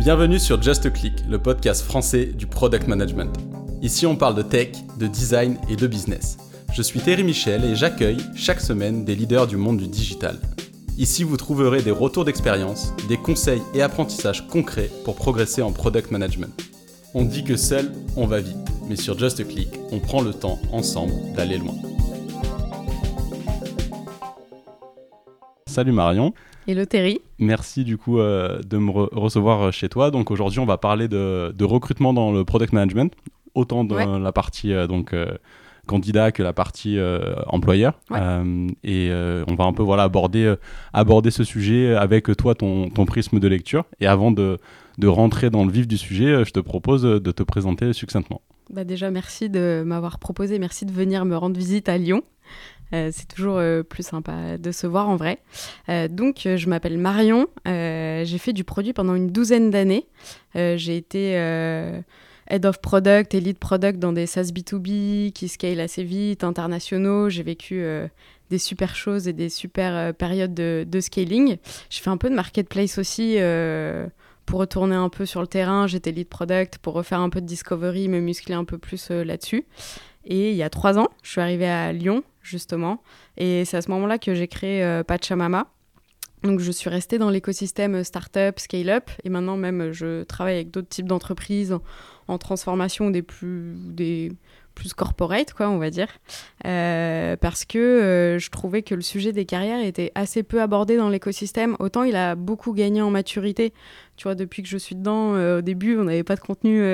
Bienvenue sur Just Click, le podcast français du product management. Ici, on parle de tech, de design et de business. Je suis Thierry Michel et j'accueille chaque semaine des leaders du monde du digital. Ici, vous trouverez des retours d'expérience, des conseils et apprentissages concrets pour progresser en product management. On dit que seul, on va vite, mais sur Just Click, on prend le temps ensemble d'aller loin. Salut Marion. Hello Terry. Merci du coup euh, de me recevoir chez toi. Donc aujourd'hui, on va parler de, recrutement dans le product management, autant dans la partie euh, donc euh, candidat que la partie employeur. et on va un peu voilà aborder aborder ce sujet avec toi ton, ton prisme de lecture. Et avant de, de rentrer dans le vif du sujet, je te propose de te présenter succinctement. Bah déjà, merci de m'avoir proposé, merci de venir me rendre visite à Lyon. Euh, c'est toujours euh, plus sympa de se voir en vrai. Euh, donc, je m'appelle Marion. j'ai fait du produit pendant une douzaine d'années. j'ai été Head of Product et Lead Product dans des SaaS B2B qui scale assez vite, internationaux. J'ai vécu des super choses et des super périodes de, scaling. J'ai fait un peu de marketplace aussi pour retourner un peu sur le terrain. J'étais lead product pour refaire un peu de discovery, me muscler un peu plus là-dessus. Et il y a trois ans, je suis arrivée à Lyon justement. Et c'est à ce moment-là que j'ai créé euh, Pachamama. Donc je suis restée dans l'écosystème startup, scale-up, et maintenant même je travaille avec d'autres types d'entreprises en, transformation des plus, des, plus corporate, quoi, on va dire, euh, parce que euh, je trouvais que le sujet des carrières était assez peu abordé dans l'écosystème. Autant il a beaucoup gagné en maturité. Tu vois, depuis que je suis dedans, euh, au début, on n'avait pas de contenu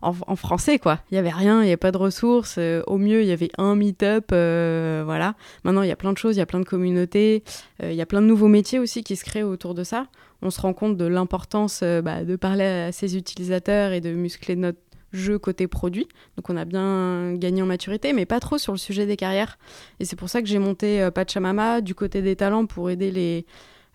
en, français, quoi. Il n'y avait rien, il n'y avait pas de ressources. au mieux, il y avait un meet-up, voilà. Maintenant, il y a plein de choses, il y a plein de communautés, il y a plein de nouveaux métiers aussi qui se créent autour de ça. On se rend compte de l'importance bah, de parler à ses utilisateurs et de muscler notre jeu côté produit. Donc on a bien gagné en maturité, mais pas trop sur le sujet des carrières. Et c'est pour ça que j'ai monté euh, Pachamama du côté des talents pour aider les,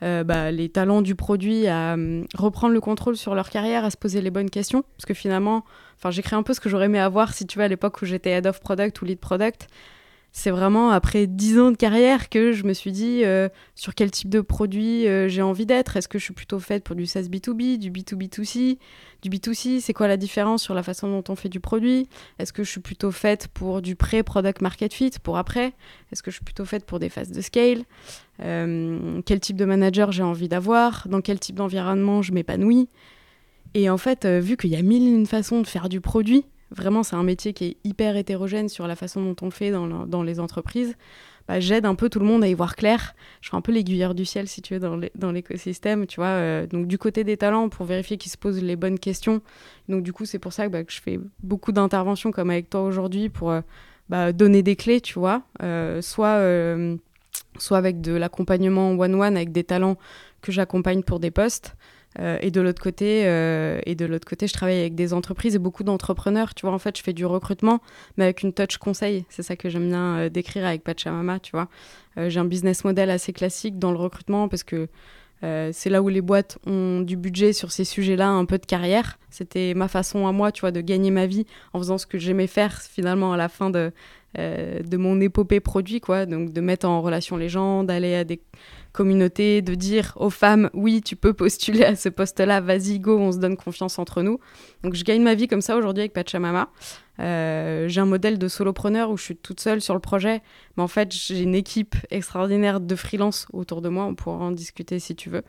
euh, bah, les talents du produit à hum, reprendre le contrôle sur leur carrière, à se poser les bonnes questions. Parce que finalement, enfin, créé un peu ce que j'aurais aimé avoir si tu veux à l'époque où j'étais head of product ou lead product c'est vraiment après dix ans de carrière que je me suis dit euh, sur quel type de produit euh, j'ai envie d'être. Est-ce que je suis plutôt faite pour du SaaS B2B, du B2B2C, du B2C C'est quoi la différence sur la façon dont on fait du produit? Est-ce que je suis plutôt faite pour du pré-product market fit, pour après? Est-ce que je suis plutôt faite pour des phases de scale? Euh, Quel type de manager j'ai envie d'avoir? Dans quel type d'environnement je m'épanouis? Et en fait, vu qu'il y a mille et une façons de faire du produit, Vraiment, c'est un métier qui est hyper hétérogène sur la façon dont on fait dans, les entreprises. Bah, j'aide un peu tout le monde à y voir clair. Je suis un peu l'aiguilleur du ciel, si tu veux, dans l'écosystème, tu vois. Euh, donc, du côté des talents, pour vérifier qu'ils se posent les bonnes questions. Donc, du coup, c'est pour ça que, bah, je fais beaucoup d'interventions comme avec toi aujourd'hui pour euh, bah, donner des clés, tu vois. Euh, soit, soit avec de l'accompagnement one-one avec des talents que j'accompagne pour des postes, euh, et de l'autre côté, euh, et de l'autre côté, je travaille avec des entreprises et beaucoup d'entrepreneurs. Tu vois, en fait, je fais du recrutement, mais avec une touch conseil. C'est ça que j'aime bien euh, décrire avec Pachamama. Tu vois, j'ai un business model assez classique dans le recrutement parce que c'est là où les boîtes ont du budget sur ces sujets-là, un peu de carrière. C'était ma façon à moi, tu vois, de gagner ma vie en faisant ce que j'aimais faire finalement à la fin de, de mon épopée produit, quoi. Donc de mettre en relation les gens, d'aller à des communauté, de dire aux femmes oui, tu peux postuler à ce poste-là, vas-y, go, on se donne confiance entre nous. Donc je gagne ma vie comme ça aujourd'hui avec Pachamama. Euh, j'ai un modèle de solopreneur où je suis toute seule sur le projet, mais en fait j'ai une équipe extraordinaire de freelance autour de moi, on pourra en discuter si tu veux.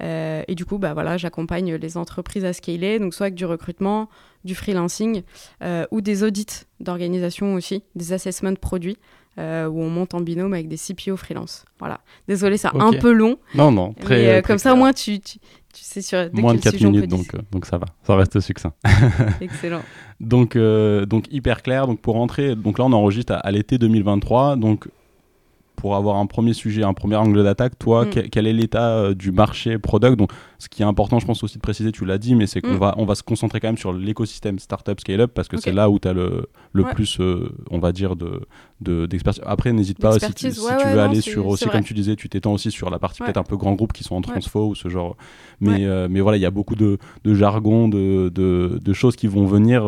Euh, et du coup, bah voilà, j'accompagne les entreprises à scaler, donc soit avec du recrutement, du freelancing euh, ou des audits d'organisation aussi, des assessments de produits. Euh, où on monte en binôme avec des CPO freelance. Voilà. Désolé, c'est un peu long. Non, non, très. Euh, comme ça, au moins, tu, tu, sais sur. Moins de 4 minutes, donc, euh, donc ça va. Ça reste succinct. Excellent. donc, donc, hyper clair. Donc, pour rentrer, donc là, on enregistre à l'été 2023. Donc, pour avoir un premier sujet, un premier angle d'attaque, toi, mm. quel, est l'état euh, du marché product? Donc, ce qui est important, je pense aussi de préciser, tu l'as dit, mais c'est qu'on mm. va, on va se concentrer quand même sur l'écosystème startup scale-up parce que c'est là où tu as le, le plus, euh, on va dire, de, d'expertise. Après, n'hésite pas si tu, veux aller sur aussi, comme tu disais, tu t'étends aussi sur la partie peut-être un peu grand groupe qui sont en transfo ou ce genre. Mais, euh, mais voilà, il y a beaucoup de, de jargon, de, de, choses qui vont venir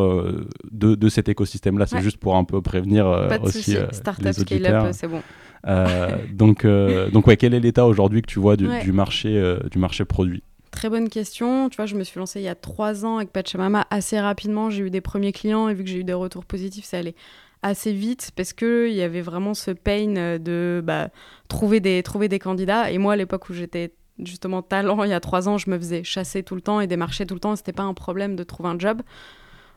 de, de cet écosystème-là. C'est juste pour un peu prévenir aussi Startup scale-up, c'est bon. Euh, donc, euh, donc ouais, quel est l'état aujourd'hui que tu vois du, marché, euh, du marché produit? Très bonne question. Tu vois, je me suis lancée il y a trois ans avec Pachamama assez rapidement. J'ai eu des premiers clients et vu que j'ai eu des retours positifs, ça allait assez vite parce qu'il y avait vraiment ce pain de bah, trouver, des, trouver des candidats. Et moi, à l'époque où j'étais justement talent, il y a trois ans, je me faisais chasser tout le temps et démarcher tout le temps. C'était pas un problème de trouver un job.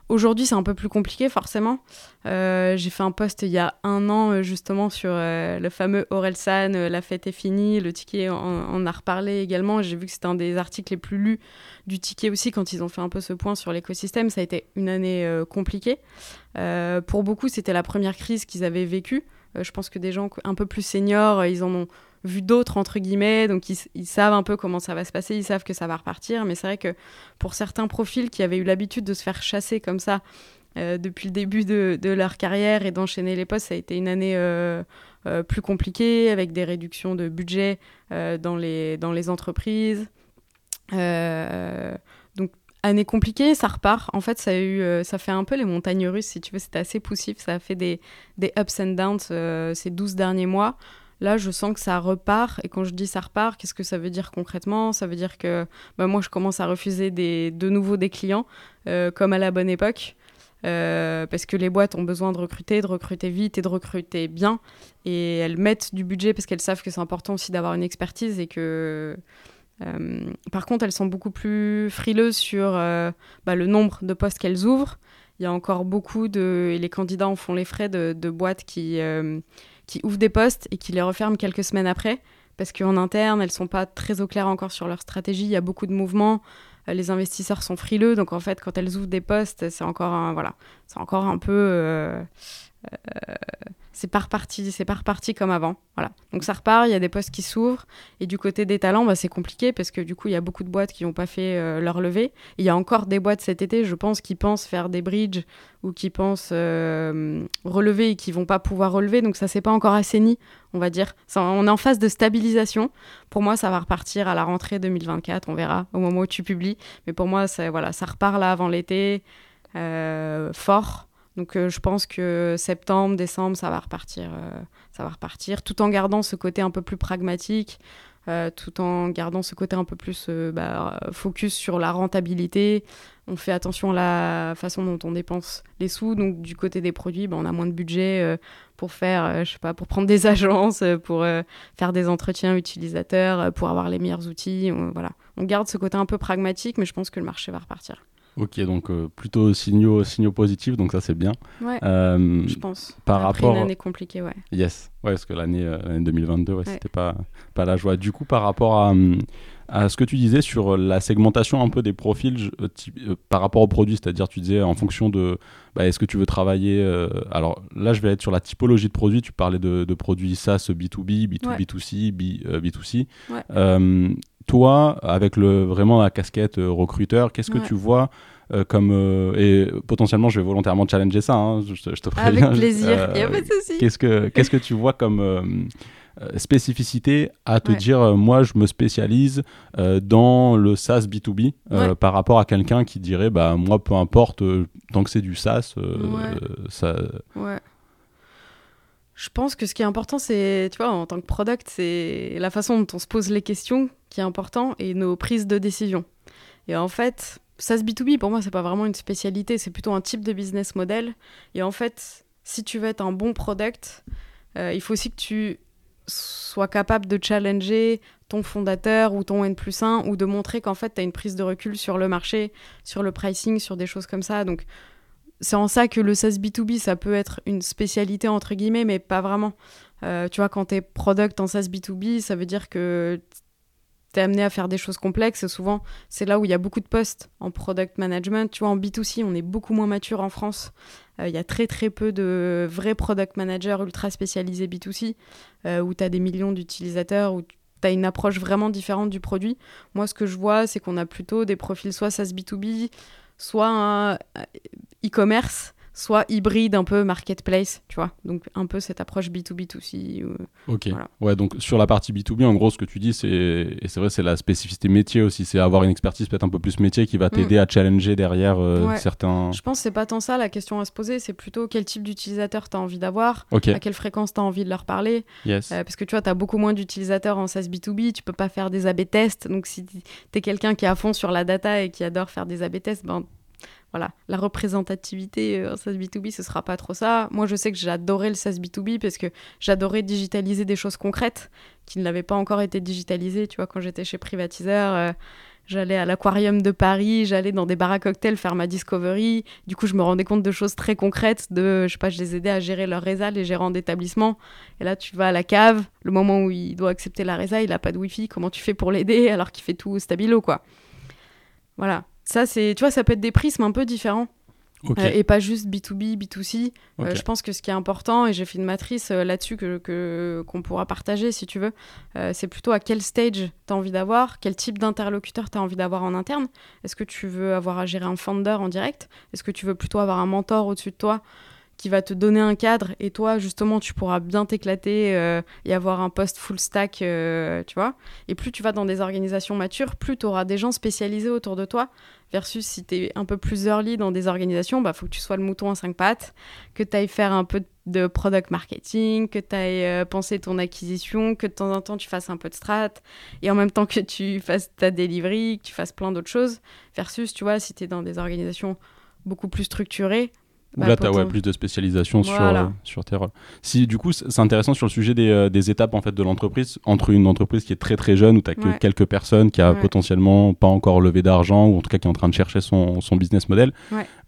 Aujourd'hui, c'est un peu plus compliqué, forcément. Euh, j'ai fait un post il y a un an, euh, justement, sur euh, le fameux Orelsan, La fête est finie. Le ticket en, a reparlé également. J'ai vu que c'était un des articles les plus lus du ticket aussi, quand ils ont fait un peu ce point sur l'écosystème. Ça a été une année compliquée. pour beaucoup, c'était la première crise qu'ils avaient vécue. je pense que des gens un peu plus seniors, ils en ont vu d'autres, entre guillemets, donc ils, savent un peu comment ça va se passer, ils savent que ça va repartir, mais c'est vrai que pour certains profils qui avaient eu l'habitude de se faire chasser comme ça euh, depuis le début de, leur carrière et d'enchaîner les postes, ça a été une année euh, euh, plus compliquée, avec des réductions de budget dans, les, dans les entreprises. donc année compliquée, ça repart. En fait, ça a eu, ça fait un peu les montagnes russes, si tu veux. C'était assez poussif. Ça a fait des, des ups and downs ces 12 derniers mois. Là, je sens que ça repart. Et quand je dis ça repart, qu'est-ce que ça veut dire concrètement? Ça veut dire que bah, moi, je commence à refuser des, de nouveau des clients, euh, comme à la bonne époque. Euh, parce que les boîtes ont besoin de recruter, de recruter vite et de recruter bien. Et elles mettent du budget parce qu'elles savent que c'est important aussi d'avoir une expertise et que. Euh, par contre, elles sont beaucoup plus frileuses sur bah, le nombre de postes qu'elles ouvrent. Il y a encore beaucoup de. Et les candidats en font les frais de, de boîtes qui qui ouvrent des postes et qui les referment quelques semaines après, parce qu'en interne, elles sont pas très au clair encore sur leur stratégie, il y a beaucoup de mouvements, euh, les investisseurs sont frileux, donc en fait, quand elles ouvrent des postes, c'est encore un, voilà, encore un peu... Euh, c'est pas reparti, c'est pas reparti comme avant. Voilà. Donc ça repart, il y a des postes qui s'ouvrent. Et du côté des talents, bah, c'est compliqué parce que du coup, il y a beaucoup de boîtes qui n'ont pas fait euh, leur levée. Il y a encore des boîtes cet été, je pense, qui pensent faire des bridges ou qui pensent euh, relever et qui vont pas pouvoir relever. Donc ça s'est pas encore assaini, on va dire. on est en phase de stabilisation. Pour moi, ça va repartir à la rentrée 2024. On verra au moment où tu publies. Mais pour moi, ça, voilà, ça repart là avant l'été, euh, fort. Donc euh, je pense que septembre, décembre, ça va repartir, euh, ça va repartir, tout en gardant ce côté un peu plus pragmatique, euh, tout en gardant ce côté un peu plus bah, focus sur la rentabilité. On fait attention à la façon dont on dépense les sous. Donc du côté des produits, bah, on a moins de budget pour faire, je sais pas, pour prendre des agences, pour faire des entretiens utilisateurs, pour avoir les meilleurs outils. voilà, on garde ce côté un peu pragmatique, mais je pense que le marché va repartir. Ok, donc euh, plutôt signaux, signaux positifs, donc ça c'est bien. Ouais, euh, je pense. Par Après rapport... une année compliquée, ouais. Yes, ouais, parce que l'année 2022, euh, ouais, c'était pas, pas la joie. Du coup, par rapport à, à, ce que tu disais sur la segmentation un peu des profils par rapport aux produits, c'est-à-dire tu disais en fonction de bah, est-ce que tu veux travailler. alors là, je vais être sur la typologie de produits. Tu parlais de, de produits SaaS, B2B, B2B2C, B, B2C toi, avec le, vraiment la casquette euh, recruteur, qu'est-ce que tu vois euh, comme euh, et potentiellement je vais volontairement challenger ça hein, je, te préviens. Avec plaisir il a pas de souci. qu'est-ce que qu'est-ce que tu vois comme spécificité à te dire moi je me spécialise dans le SaaS B2B par rapport à quelqu'un qui dirait bah moi peu importe tant que c'est du SaaS ça ouais je pense que ce qui est important, c'est, tu vois, en tant que product, c'est la façon dont on se pose les questions qui est important et nos prises de décision. Et en fait, SaaS B2B, pour moi, c'est pas vraiment une spécialité, c'est plutôt un type de business model. Et en fait, si tu veux être un bon product, euh, il faut aussi que tu sois capable de challenger ton fondateur ou ton N plus 1 ou de montrer qu'en fait, tu as une prise de recul sur le marché, sur le pricing, sur des choses comme ça. Donc, c'est en ça que le SaaS B2B, ça peut être une spécialité entre guillemets, mais pas vraiment. Euh, tu vois, quand tu es product en SaaS B2B, ça veut dire que tu es amené à faire des choses complexes. Et souvent, c'est là où il y a beaucoup de postes en product management. Tu vois, en B2C, on est beaucoup moins mature en France. Euh, il y a très très peu de vrais product managers ultra spécialisés B2C, euh, où tu as des millions d'utilisateurs, où tu as une approche vraiment différente du produit. Moi, ce que je vois, c'est qu'on a plutôt des profils soit SaaS B2B, soit un e-commerce. Soit hybride, un peu marketplace, tu vois. Donc un peu cette approche B2B2C. ok. Ouais, donc sur la partie B2B, en gros, ce que tu dis, c'est, et c'est vrai, c'est la spécificité métier aussi, c'est avoir une expertise peut-être un peu plus métier qui va mm. t'aider à challenger derrière euh, certains. Je pense que c'est pas tant ça la question à se poser, c'est plutôt quel type d'utilisateur tu as envie d'avoir, à quelle fréquence tu as envie de leur parler. Yes. Euh, parce que tu vois, tu as beaucoup moins d'utilisateurs en SaaS B2B, tu peux pas faire des A-B tests. Donc si tu es quelqu'un qui est à fond sur la data et qui adore faire des A-B tests, ben voilà, la représentativité euh, en SaaS B2B, ce sera pas trop ça. Moi, je sais que j'adorais le SaaS B2B parce que j'adorais digitaliser des choses concrètes qui ne l'avaient pas encore été digitalisées. Tu vois, quand j'étais chez Privatiseur, euh, j'allais à l'aquarium de Paris, j'allais dans des bars à cocktails faire ma discovery. Du coup, je me rendais compte de choses très concrètes, de, je sais pas, je les aidais à gérer leur résa, les gérants d'établissement. Et là, tu vas à la cave, le moment où il doit accepter la résa, il a pas de wifi, comment tu fais pour l'aider alors qu'il fait tout stabilo, quoi. Voilà. Ça, c'est, tu vois, ça peut être des prismes un peu différents. Euh, et pas juste B2B, B2C. Euh, je pense que ce qui est important, et j'ai fait une matrice euh, là-dessus que, qu'on pourra partager si tu veux, c'est plutôt à quel stage tu as envie d'avoir, quel type d'interlocuteur tu as envie d'avoir en interne. Est-ce que tu veux avoir à gérer un founder en direct? Est-ce que tu veux plutôt avoir un mentor au-dessus de toi? Qui va te donner un cadre et toi justement tu pourras bien t'éclater euh, et avoir un poste full stack, euh, tu vois. Et plus tu vas dans des organisations matures, plus tu auras des gens spécialisés autour de toi versus si tu es un peu plus early dans des organisations, bah faut que tu sois le mouton à cinq pattes, que tu ailles faire un peu de product marketing, que tu ailles euh, penser ton acquisition, que de temps en temps tu fasses un peu de strat et en même temps que tu fasses ta delivery, que tu fasses plein d'autres choses versus tu vois si tu es dans des organisations beaucoup plus structurées, bah, là, tu as plus de spécialisation sur, euh, sur tes rôles. Si, du coup, c'est intéressant sur le sujet des, euh, des étapes en fait, de l'entreprise, entre une entreprise qui est très très jeune, où tu as que quelques personnes, qui a potentiellement pas encore levé d'argent, ou en tout cas qui est en train de chercher son, son business model,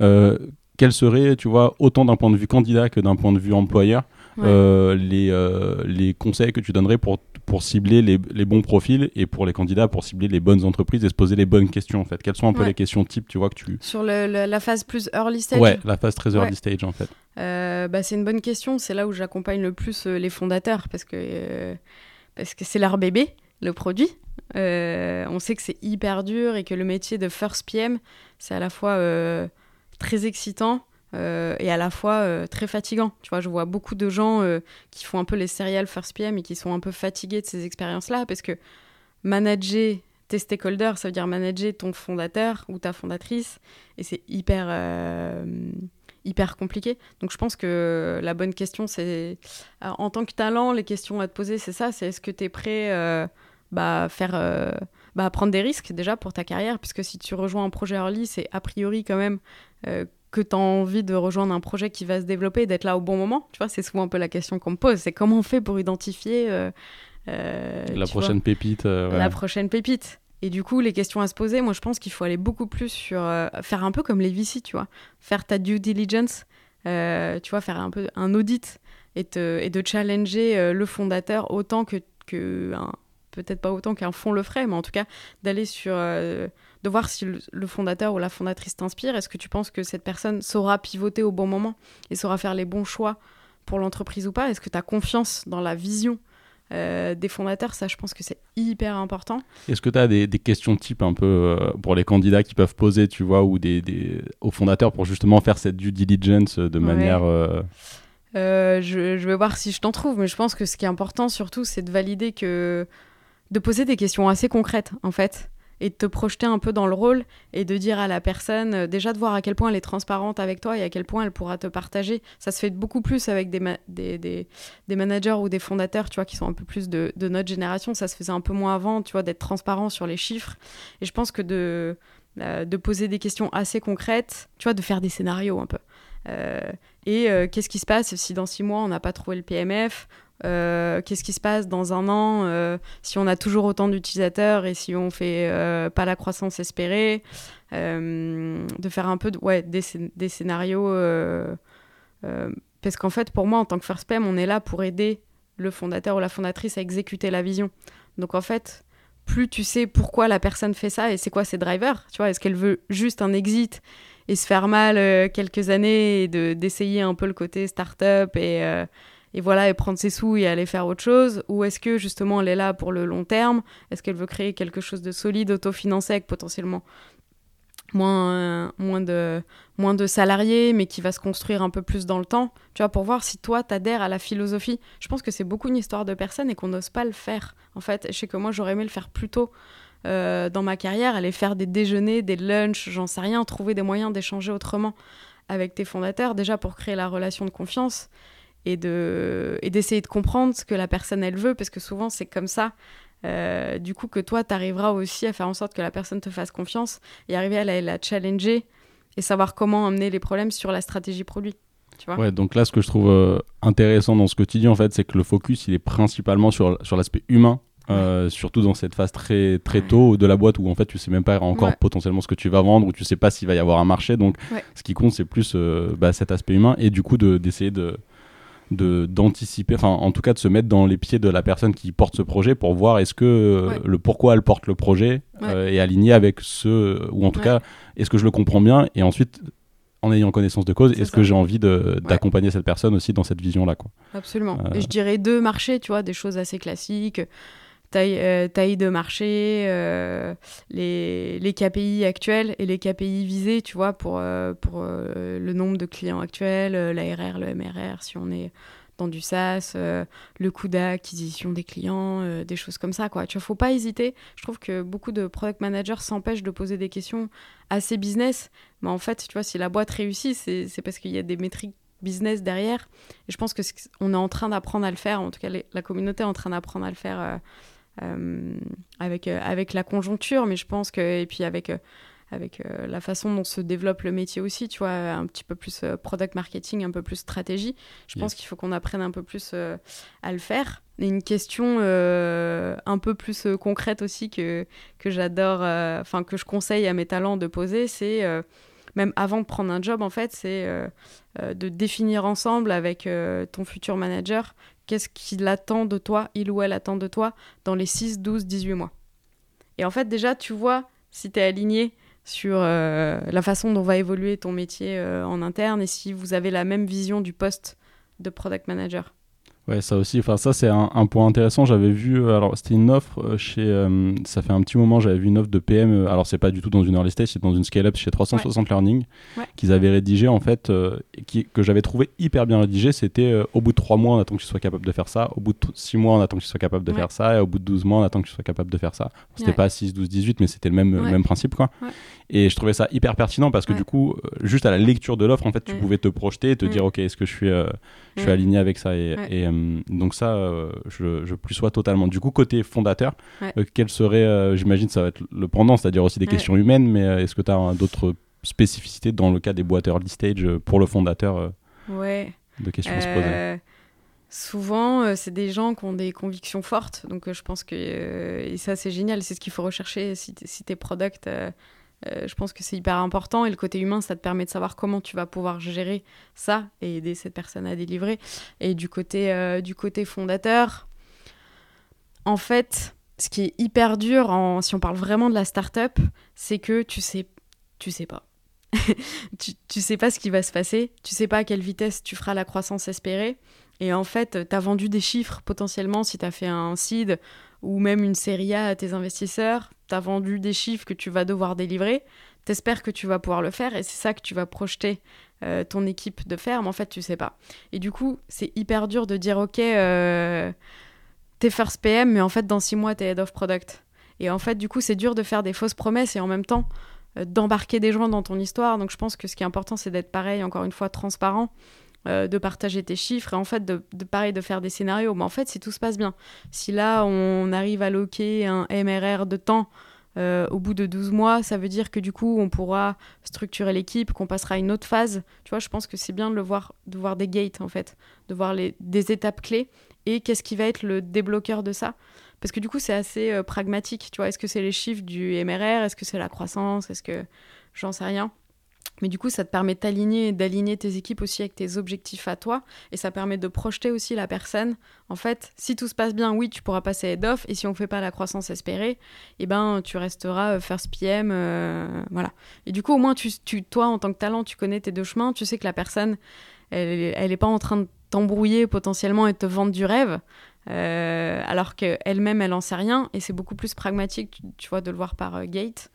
euh, quel serait, tu vois, autant d'un point de vue candidat que d'un point de vue employeur, euh, les, euh, les conseils que tu donnerais pour, pour cibler les, les, bons profils et pour les candidats pour cibler les bonnes entreprises et se poser les bonnes questions en fait Quelles sont un peu les questions type tu vois que tu sur la phase plus early stage Ouais, la phase très early stage en fait. Euh, bah, c'est une bonne question. C'est là où j'accompagne le plus les fondateurs parce que parce que c'est leur bébé le produit. on sait que c'est hyper dur et que le métier de first PM c'est à la fois très excitant euh, et à la fois euh, très fatigant. Tu vois, je vois beaucoup de gens euh, qui font un peu les serial first PM et qui sont un peu fatigués de ces expériences-là parce que manager tes stakeholders, ça veut dire manager ton fondateur ou ta fondatrice et c'est hyper hyper compliqué. Donc je pense que la bonne question c'est en tant que talent, les questions à te poser c'est ça, c'est est-ce que tu es prêt bah faire bah, prendre des risques déjà pour ta carrière, puisque si tu rejoins un projet early, c'est a priori quand même que tu as envie de rejoindre un projet qui va se développer et d'être là au bon moment Tu vois, c'est souvent un peu la question qu'on me pose. C'est comment on fait pour identifier euh, euh, la prochaine pépite euh, La prochaine pépite. Et du coup, les questions à se poser, moi je pense qu'il faut aller beaucoup plus sur faire un peu comme les VC, tu vois, faire ta due diligence, tu vois, faire un peu un audit et, te, et de challenger le fondateur autant que, que peut-être pas autant qu'un fonds le ferait, mais en tout cas d'aller sur de voir si le, fondateur ou la fondatrice t'inspire. Est-ce que tu penses que cette personne saura pivoter au bon moment et saura faire les bons choix pour l'entreprise ou pas? Est-ce que tu as confiance dans la vision euh, des fondateurs? Ça, je pense que c'est hyper important. Est-ce que tu as des, questions type un peu euh, pour les candidats qui peuvent poser, tu vois, ou des, des, aux fondateurs pour justement faire cette due diligence de manière... Euh, je, je, vais voir si je t'en trouve, mais je pense que ce qui est important surtout, c'est de valider que. de poser des questions assez concrètes, en fait et de te projeter un peu dans le rôle et de dire à la personne, euh, déjà de voir à quel point elle est transparente avec toi et à quel point elle pourra te partager. Ça se fait beaucoup plus avec des, des, des, managers ou des fondateurs, tu vois, qui sont un peu plus de, notre génération. Ça se faisait un peu moins avant, tu vois, d'être transparent sur les chiffres. Et je pense que de, euh, de poser des questions assez concrètes, tu vois, de faire des scénarios un peu. Euh, et qu'est-ce qui se passe si dans six mois on n'a pas trouvé le PMF euh, qu'est-ce qui se passe dans un an euh, si on a toujours autant d'utilisateurs et si on fait euh, pas la croissance espérée de faire un peu des scénarios parce qu'en fait pour moi en tant que first PM on est là pour aider le fondateur ou la fondatrice à exécuter la vision. Donc en fait plus tu sais pourquoi la personne fait ça et c'est quoi ses drivers tu vois est-ce qu'elle veut juste un exit et se faire mal quelques années et d'essayer un peu le côté start-up et et voilà, et prendre ses sous et aller faire autre chose Ou est-ce que justement elle est là pour le long terme? Est-ce qu'elle veut créer quelque chose de solide, autofinancé avec potentiellement moins, moins, de, moins de salariés, mais qui va se construire un peu plus dans le temps, tu vois, pour voir si toi, t'adhères à la philosophie. Je pense que c'est beaucoup une histoire de personnes et qu'on n'ose pas le faire, en fait. Je sais que moi, j'aurais aimé le faire plus tôt euh, dans ma carrière, aller faire des déjeuners, des lunchs, j'en sais rien, trouver des moyens d'échanger autrement avec tes fondateurs, déjà pour créer la relation de confiance et de et d'essayer de comprendre ce que la personne elle veut parce que souvent c'est comme ça. Euh, du coup que toi tu arriveras aussi à faire en sorte que la personne te fasse confiance et arriver à la, challenger et savoir comment amener les problèmes sur la stratégie produit tu vois. Ouais donc là ce que je trouve euh, intéressant dans ce que tu dis en fait c'est que le focus il est principalement sur, sur l'aspect humain euh, surtout dans cette phase très très tôt de la boîte où en fait tu sais même pas encore potentiellement ce que tu vas vendre ou tu sais pas s'il va y avoir un marché. Donc ce qui compte c'est plus bah, cet aspect humain et du coup d'essayer de, de d'anticiper, enfin en tout cas de se mettre dans les pieds de la personne qui porte ce projet pour voir est-ce que euh, le pourquoi elle porte le projet euh, est aligné avec ce ou en tout cas est-ce que je le comprends bien et ensuite en ayant connaissance de cause, est-ce que j'ai envie d'accompagner cette personne aussi dans cette vision-là quoi. Absolument. Et je dirais deux marchés, tu vois, des choses assez classiques taille, euh, taille de marché, euh, les, les, KPI actuels et les KPI visés, tu vois, pour, euh, pour le nombre de clients actuels, l'ARR, le MRR, si on est dans du SaaS, le coût d'acquisition des clients, des choses comme ça, quoi. Tu vois, faut pas hésiter. Je trouve que beaucoup de product managers s'empêchent de poser des questions assez business, mais en fait, tu vois, si la boîte réussit, c'est parce qu'il y a des métriques business derrière. Et je pense que est, est en train d'apprendre à le faire, en tout cas la communauté est en train d'apprendre à le faire avec, euh, avec la conjoncture, mais je pense que, et puis avec, euh, avec la façon dont se développe le métier aussi, tu vois, un petit peu plus product marketing, un peu plus stratégie, je pense qu'il faut qu'on apprenne un peu plus à le faire. Et une question un peu plus concrète aussi que, que j'adore, enfin que je conseille à mes talents de poser, c'est même avant de prendre un job, en fait, c'est de définir ensemble avec ton futur manager qu'est-ce qu'il attend de toi, il ou elle attend de toi dans les 6, 12, 18 mois. Et en fait, déjà, tu vois si tu es aligné sur euh, la façon dont va évoluer ton métier euh, en interne et si vous avez la même vision du poste de product manager. Ouais, ça aussi. Enfin, ça, c'est un, point intéressant. J'avais vu, euh, alors, c'était une offre euh, chez. Euh, ça fait un petit moment, j'avais vu une offre de PM. alors, c'est pas du tout dans une early stage, c'est dans une scale-up chez 360 Learning, qu'ils avaient rédigé, en fait, qui, que j'avais trouvé hyper bien rédigé. C'était au bout de 3 mois, on attend que tu sois capable de faire ça. Au bout de 6 mois, on attend que tu sois capable de faire ça. Et au bout de 12 mois, on attend que tu sois capable de faire ça. C'était pas 6, 12, 18, mais c'était le même, même principe, quoi. Et je trouvais ça hyper pertinent parce que, du coup, juste à la lecture de l'offre, en fait, tu pouvais te projeter et te dire, OK, est-ce que je suis, je suis aligné avec ça Et, et donc, ça, euh, je, je, plus sois totalement. Du coup, côté fondateur, euh, quel serait, euh, j'imagine, ça va être le pendant, c'est-à-dire aussi des questions humaines, mais est-ce que tu as d'autres spécificités dans le cas des boîtes early stage pour le fondateur ouais. de questions à se poser? Souvent, c'est des gens qui ont des convictions fortes, donc je pense que et ça c'est génial, c'est ce qu'il faut rechercher si, si tes products euh, je pense que c'est hyper important et le côté humain, ça te permet de savoir comment tu vas pouvoir gérer ça et aider cette personne à délivrer. Et du côté, euh, du côté fondateur, en fait, ce qui est hyper dur, en, si on parle vraiment de la startup, c'est que tu sais, tu sais pas. tu, tu sais pas ce qui va se passer, tu sais pas à quelle vitesse tu feras la croissance espérée. Et en fait, tu as vendu des chiffres potentiellement si tu as fait un seed ou même une série A à tes investisseurs, tu as vendu des chiffres que tu vas devoir délivrer, t'espères que tu vas pouvoir le faire et c'est ça que tu vas projeter euh, ton équipe de faire, mais en fait tu sais pas. Et du coup, c'est hyper dur de dire ok, euh, t'es first PM, mais en fait dans six mois t'es head of product. Et en fait, du coup, c'est dur de faire des fausses promesses et en même temps euh, d'embarquer des gens dans ton histoire. Donc je pense que ce qui est important, c'est d'être pareil, encore une fois, transparent euh, de partager tes chiffres et en fait de, pareil de faire des scénarios. Mais en fait, si tout se passe bien, si là on arrive à loquer un MRR de temps euh, au bout de 12 mois, ça veut dire que du coup on pourra structurer l'équipe, qu'on passera à une autre phase. Tu vois, je pense que c'est bien de le voir, de voir des gates en fait, de voir les, des étapes clés et qu'est-ce qui va être le débloqueur de ça. Parce que du coup, c'est assez euh, pragmatique. Tu vois, est-ce que c'est les chiffres du MRR Est-ce que c'est la croissance? Est-ce que j'en sais rien mais du coup, ça te permet d'aligner d'aligner tes équipes aussi avec tes objectifs à toi. Et ça permet de projeter aussi la personne. En fait, si tout se passe bien, oui, tu pourras passer head off. Et si on ne fait pas la croissance espérée, eh ben, tu resteras euh, first PM. Euh, voilà. Et du coup, au moins, tu, toi, en tant que talent, tu connais tes deux chemins. Tu sais que la personne, elle n'est pas en train de t'embrouiller potentiellement et te vendre du rêve. Euh, alors qu'elle-même, elle en sait rien. Et c'est beaucoup plus pragmatique, tu, vois, de le voir par Gate.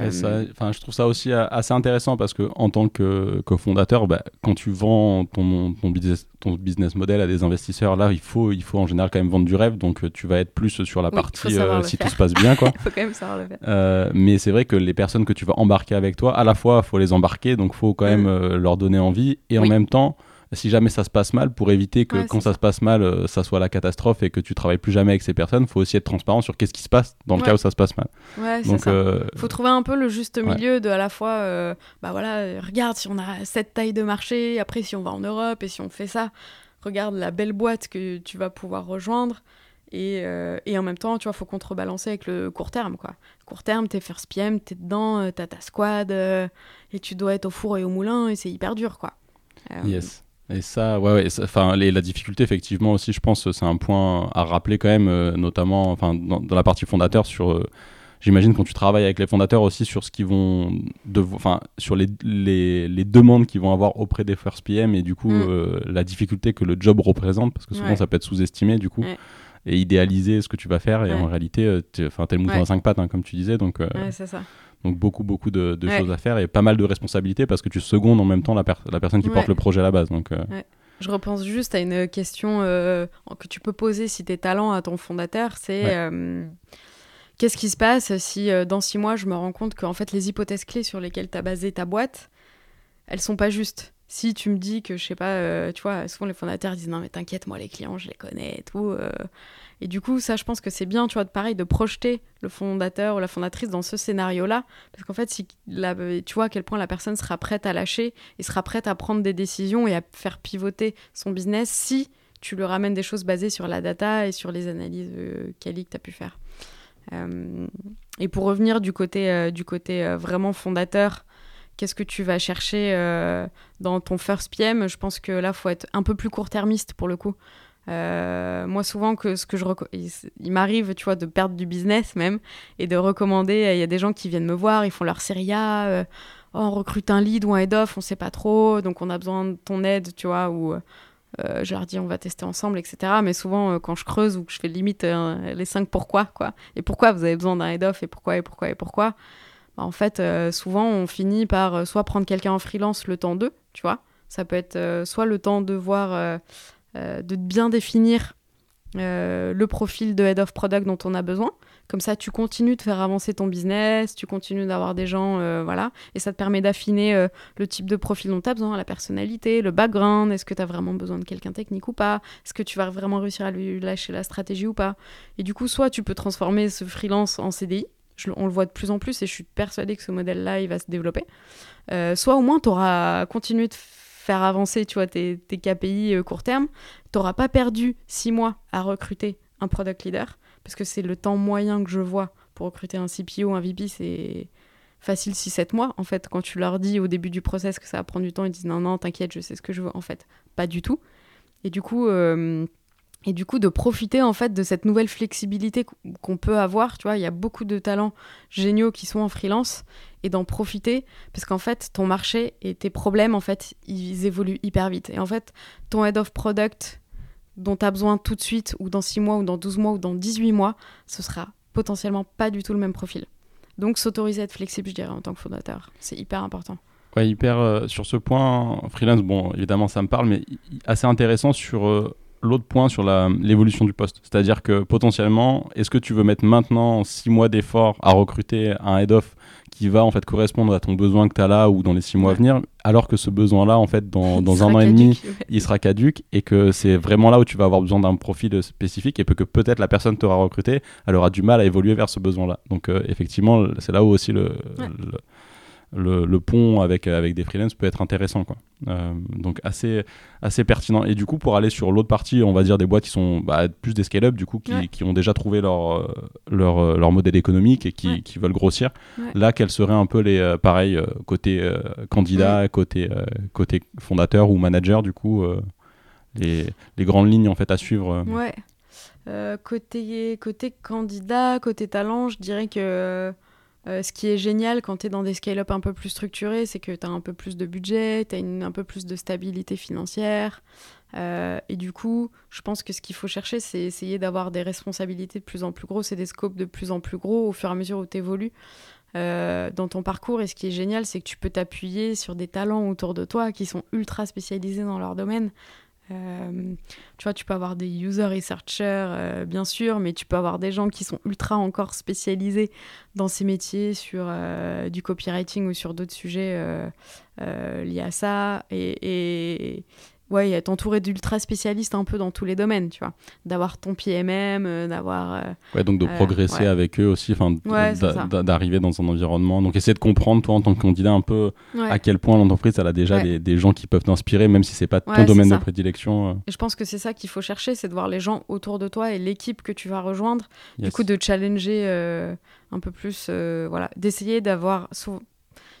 Je trouve ça aussi assez intéressant parce que en tant que cofondateur, bah, quand tu vends ton, ton, business, ton business model à des investisseurs, là, il faut, il faut en général quand même vendre du rêve. Donc, tu vas être plus sur la partie si tout se passe bien. Quoi. faut quand même savoir le faire. mais c'est vrai que les personnes que tu vas embarquer avec toi, à la fois, il faut les embarquer, donc il faut quand même leur donner envie. Et en même temps, si jamais ça se passe mal, pour éviter que quand ça, se passe mal, euh, ça soit la catastrophe et que tu travailles plus jamais avec ces personnes, faut aussi être transparent sur qu'est-ce qui se passe dans le cas où ça se passe mal. Ouais, Donc, euh... faut trouver un peu le juste milieu de à la fois, euh, bah voilà, regarde si on a cette taille de marché, après si on va en Europe et si on fait ça, regarde la belle boîte que tu vas pouvoir rejoindre. Et, euh, et, en même temps, tu vois, faut contrebalancer avec le court terme, quoi. Court terme, t'es first PM, t'es dedans, t'as ta squad, et tu dois être au four et au moulin, et c'est hyper dur, quoi. yes. Et ça, ouais, ouais enfin, la difficulté, effectivement, aussi, je pense, c'est un point à rappeler quand même, euh, notamment enfin, dans, la partie fondateur, sur. Euh, j'imagine quand tu travailles avec les fondateurs aussi sur ce qu'ils vont. Enfin, sur les, les, les demandes qu'ils vont avoir auprès des first PM et du coup, mm. euh, la difficulté que le job représente, parce que souvent, ça peut être sous-estimé, du coup. Et idéaliser ce que tu vas faire, et en réalité, tu es le mouton à cinq pattes, hein, comme tu disais. Donc, c'est ça. Donc beaucoup, beaucoup de, choses à faire et pas mal de responsabilités parce que tu secondes en même temps la, la personne qui porte le projet à la base. Donc, euh. Je repense juste à une question euh, que tu peux poser si tu es talent à ton fondateur, c'est euh, qu'est-ce qui se passe si dans six mois je me rends compte que en fait les hypothèses clés sur lesquelles tu as basé ta boîte, elles sont pas justes. Si tu me dis que je sais pas, tu vois, souvent les fondateurs disent non mais t'inquiète moi les clients je les connais et tout. Et du coup, ça, je pense que c'est bien, tu vois, pareil, de projeter le fondateur ou la fondatrice dans ce scénario-là. Parce qu'en fait, si tu vois à quel point la personne sera prête à lâcher et sera prête à prendre des décisions et à faire pivoter son business si tu lui ramènes des choses basées sur la data et sur les analyses euh, que tu as pu faire. Euh, et pour revenir du côté, euh, euh, vraiment fondateur, qu'est-ce que tu vas chercher dans ton first PM Je pense que là, il faut être un peu plus court-termiste pour le coup. Euh, moi, souvent, que ce que je il, m'arrive, tu vois, de perdre du business même et de recommander. Il y a des gens qui viennent me voir, ils font leur série A, euh, oh, on recrute un lead ou un head off, on sait pas trop, donc on a besoin de ton aide, tu vois, ou euh, je leur dis on va tester ensemble, etc. Mais souvent, quand je creuse ou que je fais limite les cinq pourquoi, quoi, et pourquoi vous avez besoin d'un head off, et pourquoi, et pourquoi, et pourquoi, bah, en fait, souvent, on finit par soit prendre quelqu'un en freelance le temps d'eux, tu vois. Ça peut être soit le temps de voir de bien définir euh, le profil de head of product dont on a besoin. Comme ça, tu continues de faire avancer ton business, tu continues d'avoir des gens, euh, voilà, et ça te permet d'affiner le type de profil dont tu as besoin, la personnalité, le background, est-ce que tu as vraiment besoin de quelqu'un technique ou pas, est-ce que tu vas vraiment réussir à lui lâcher la stratégie ou pas? Et du coup, soit tu peux transformer ce freelance en CDI, on le voit de plus en plus et je suis persuadée que ce modèle-là, il va se développer. soit au moins, tu auras continué de faire avancer tu vois, tes, tes KPI euh, court terme, tu n'auras pas perdu six mois à recruter un product leader, parce que c'est le temps moyen que je vois pour recruter un CPO, un VP, c'est facile 6-7 mois. En fait, quand tu leur dis au début du process que ça va prendre du temps, ils disent non, non, t'inquiète, je sais ce que je veux. En fait, pas du tout. Et du coup, euh, et du coup de profiter en fait de cette nouvelle flexibilité qu'on peut avoir tu vois il y a beaucoup de talents géniaux qui sont en freelance et d'en profiter parce qu'en fait ton marché et tes problèmes en fait ils évoluent hyper vite. Et en fait ton head of product dont tu as besoin tout de suite ou dans 6 mois ou dans 12 mois ou dans 18 mois ce sera potentiellement pas du tout le même profil. Donc s'autoriser à être flexible je dirais en tant que fondateur c'est hyper important. Ouais, hyper euh, sur ce point, freelance, bon, évidemment, ça me parle, mais assez intéressant sur euh, l'autre point sur l'évolution du poste. C'est-à-dire que potentiellement, est-ce que tu veux mettre maintenant six mois d'effort à recruter un head-off qui va en fait correspondre à ton besoin que tu as là ou dans les six mois à venir, alors que ce besoin-là, en fait, dans, dans un an et demi, il sera caduque et que c'est vraiment là où tu vas avoir besoin d'un profil spécifique et que peut-être la personne t'aura recruté, elle aura du mal à évoluer vers ce besoin-là. Donc, euh, effectivement, c'est là où aussi le le, pont avec, avec des freelances peut être intéressant. Quoi. Euh, donc assez, assez pertinent. Et du coup, pour aller sur l'autre partie, on va dire des boîtes qui sont bah, plus des scale-up, du coup, qui, qui, ont déjà trouvé leur, euh, leur, euh, leur modèle économique et qui, qui veulent grossir. Là, quels seraient un peu les, pareil, côté candidat, côté, côté fondateur ou manager, du coup, les, les, grandes lignes en fait à suivre Ouais. côté, côté candidat, côté talent, je dirais que euh, ce qui est génial quand tu es dans des scale-up un peu plus structurés, c'est que tu as un peu plus de budget, tu as un peu plus de stabilité financière. Euh, et du coup, je pense que ce qu'il faut chercher, c'est essayer d'avoir des responsabilités de plus en plus grosses et des scopes de plus en plus gros au fur et à mesure où tu évolues. dans ton parcours. Et ce qui est génial, c'est que tu peux t'appuyer sur des talents autour de toi qui sont ultra spécialisés dans leur domaine. Euh, tu vois, tu peux avoir des user researchers, euh, bien sûr, mais tu peux avoir des gens qui sont ultra encore spécialisés dans ces métiers sur euh, du copywriting ou sur d'autres sujets liés à ça. et, ouais, être entouré d'ultra spécialistes un peu dans tous les domaines, tu vois. D'avoir ton PMM, euh, d'avoir. Euh, ouais, donc de euh, progresser avec eux aussi, enfin, d'arriver dans un environnement. Donc essayer de comprendre, toi, en tant que candidat, un peu à quel point l'entreprise, elle a déjà des, gens qui peuvent t'inspirer, même si c'est pas ton domaine de prédilection. Et je pense que c'est ça qu'il faut chercher, c'est de voir les gens autour de toi et l'équipe que tu vas rejoindre. Du coup, de challenger un peu plus, voilà, d'essayer d'avoir.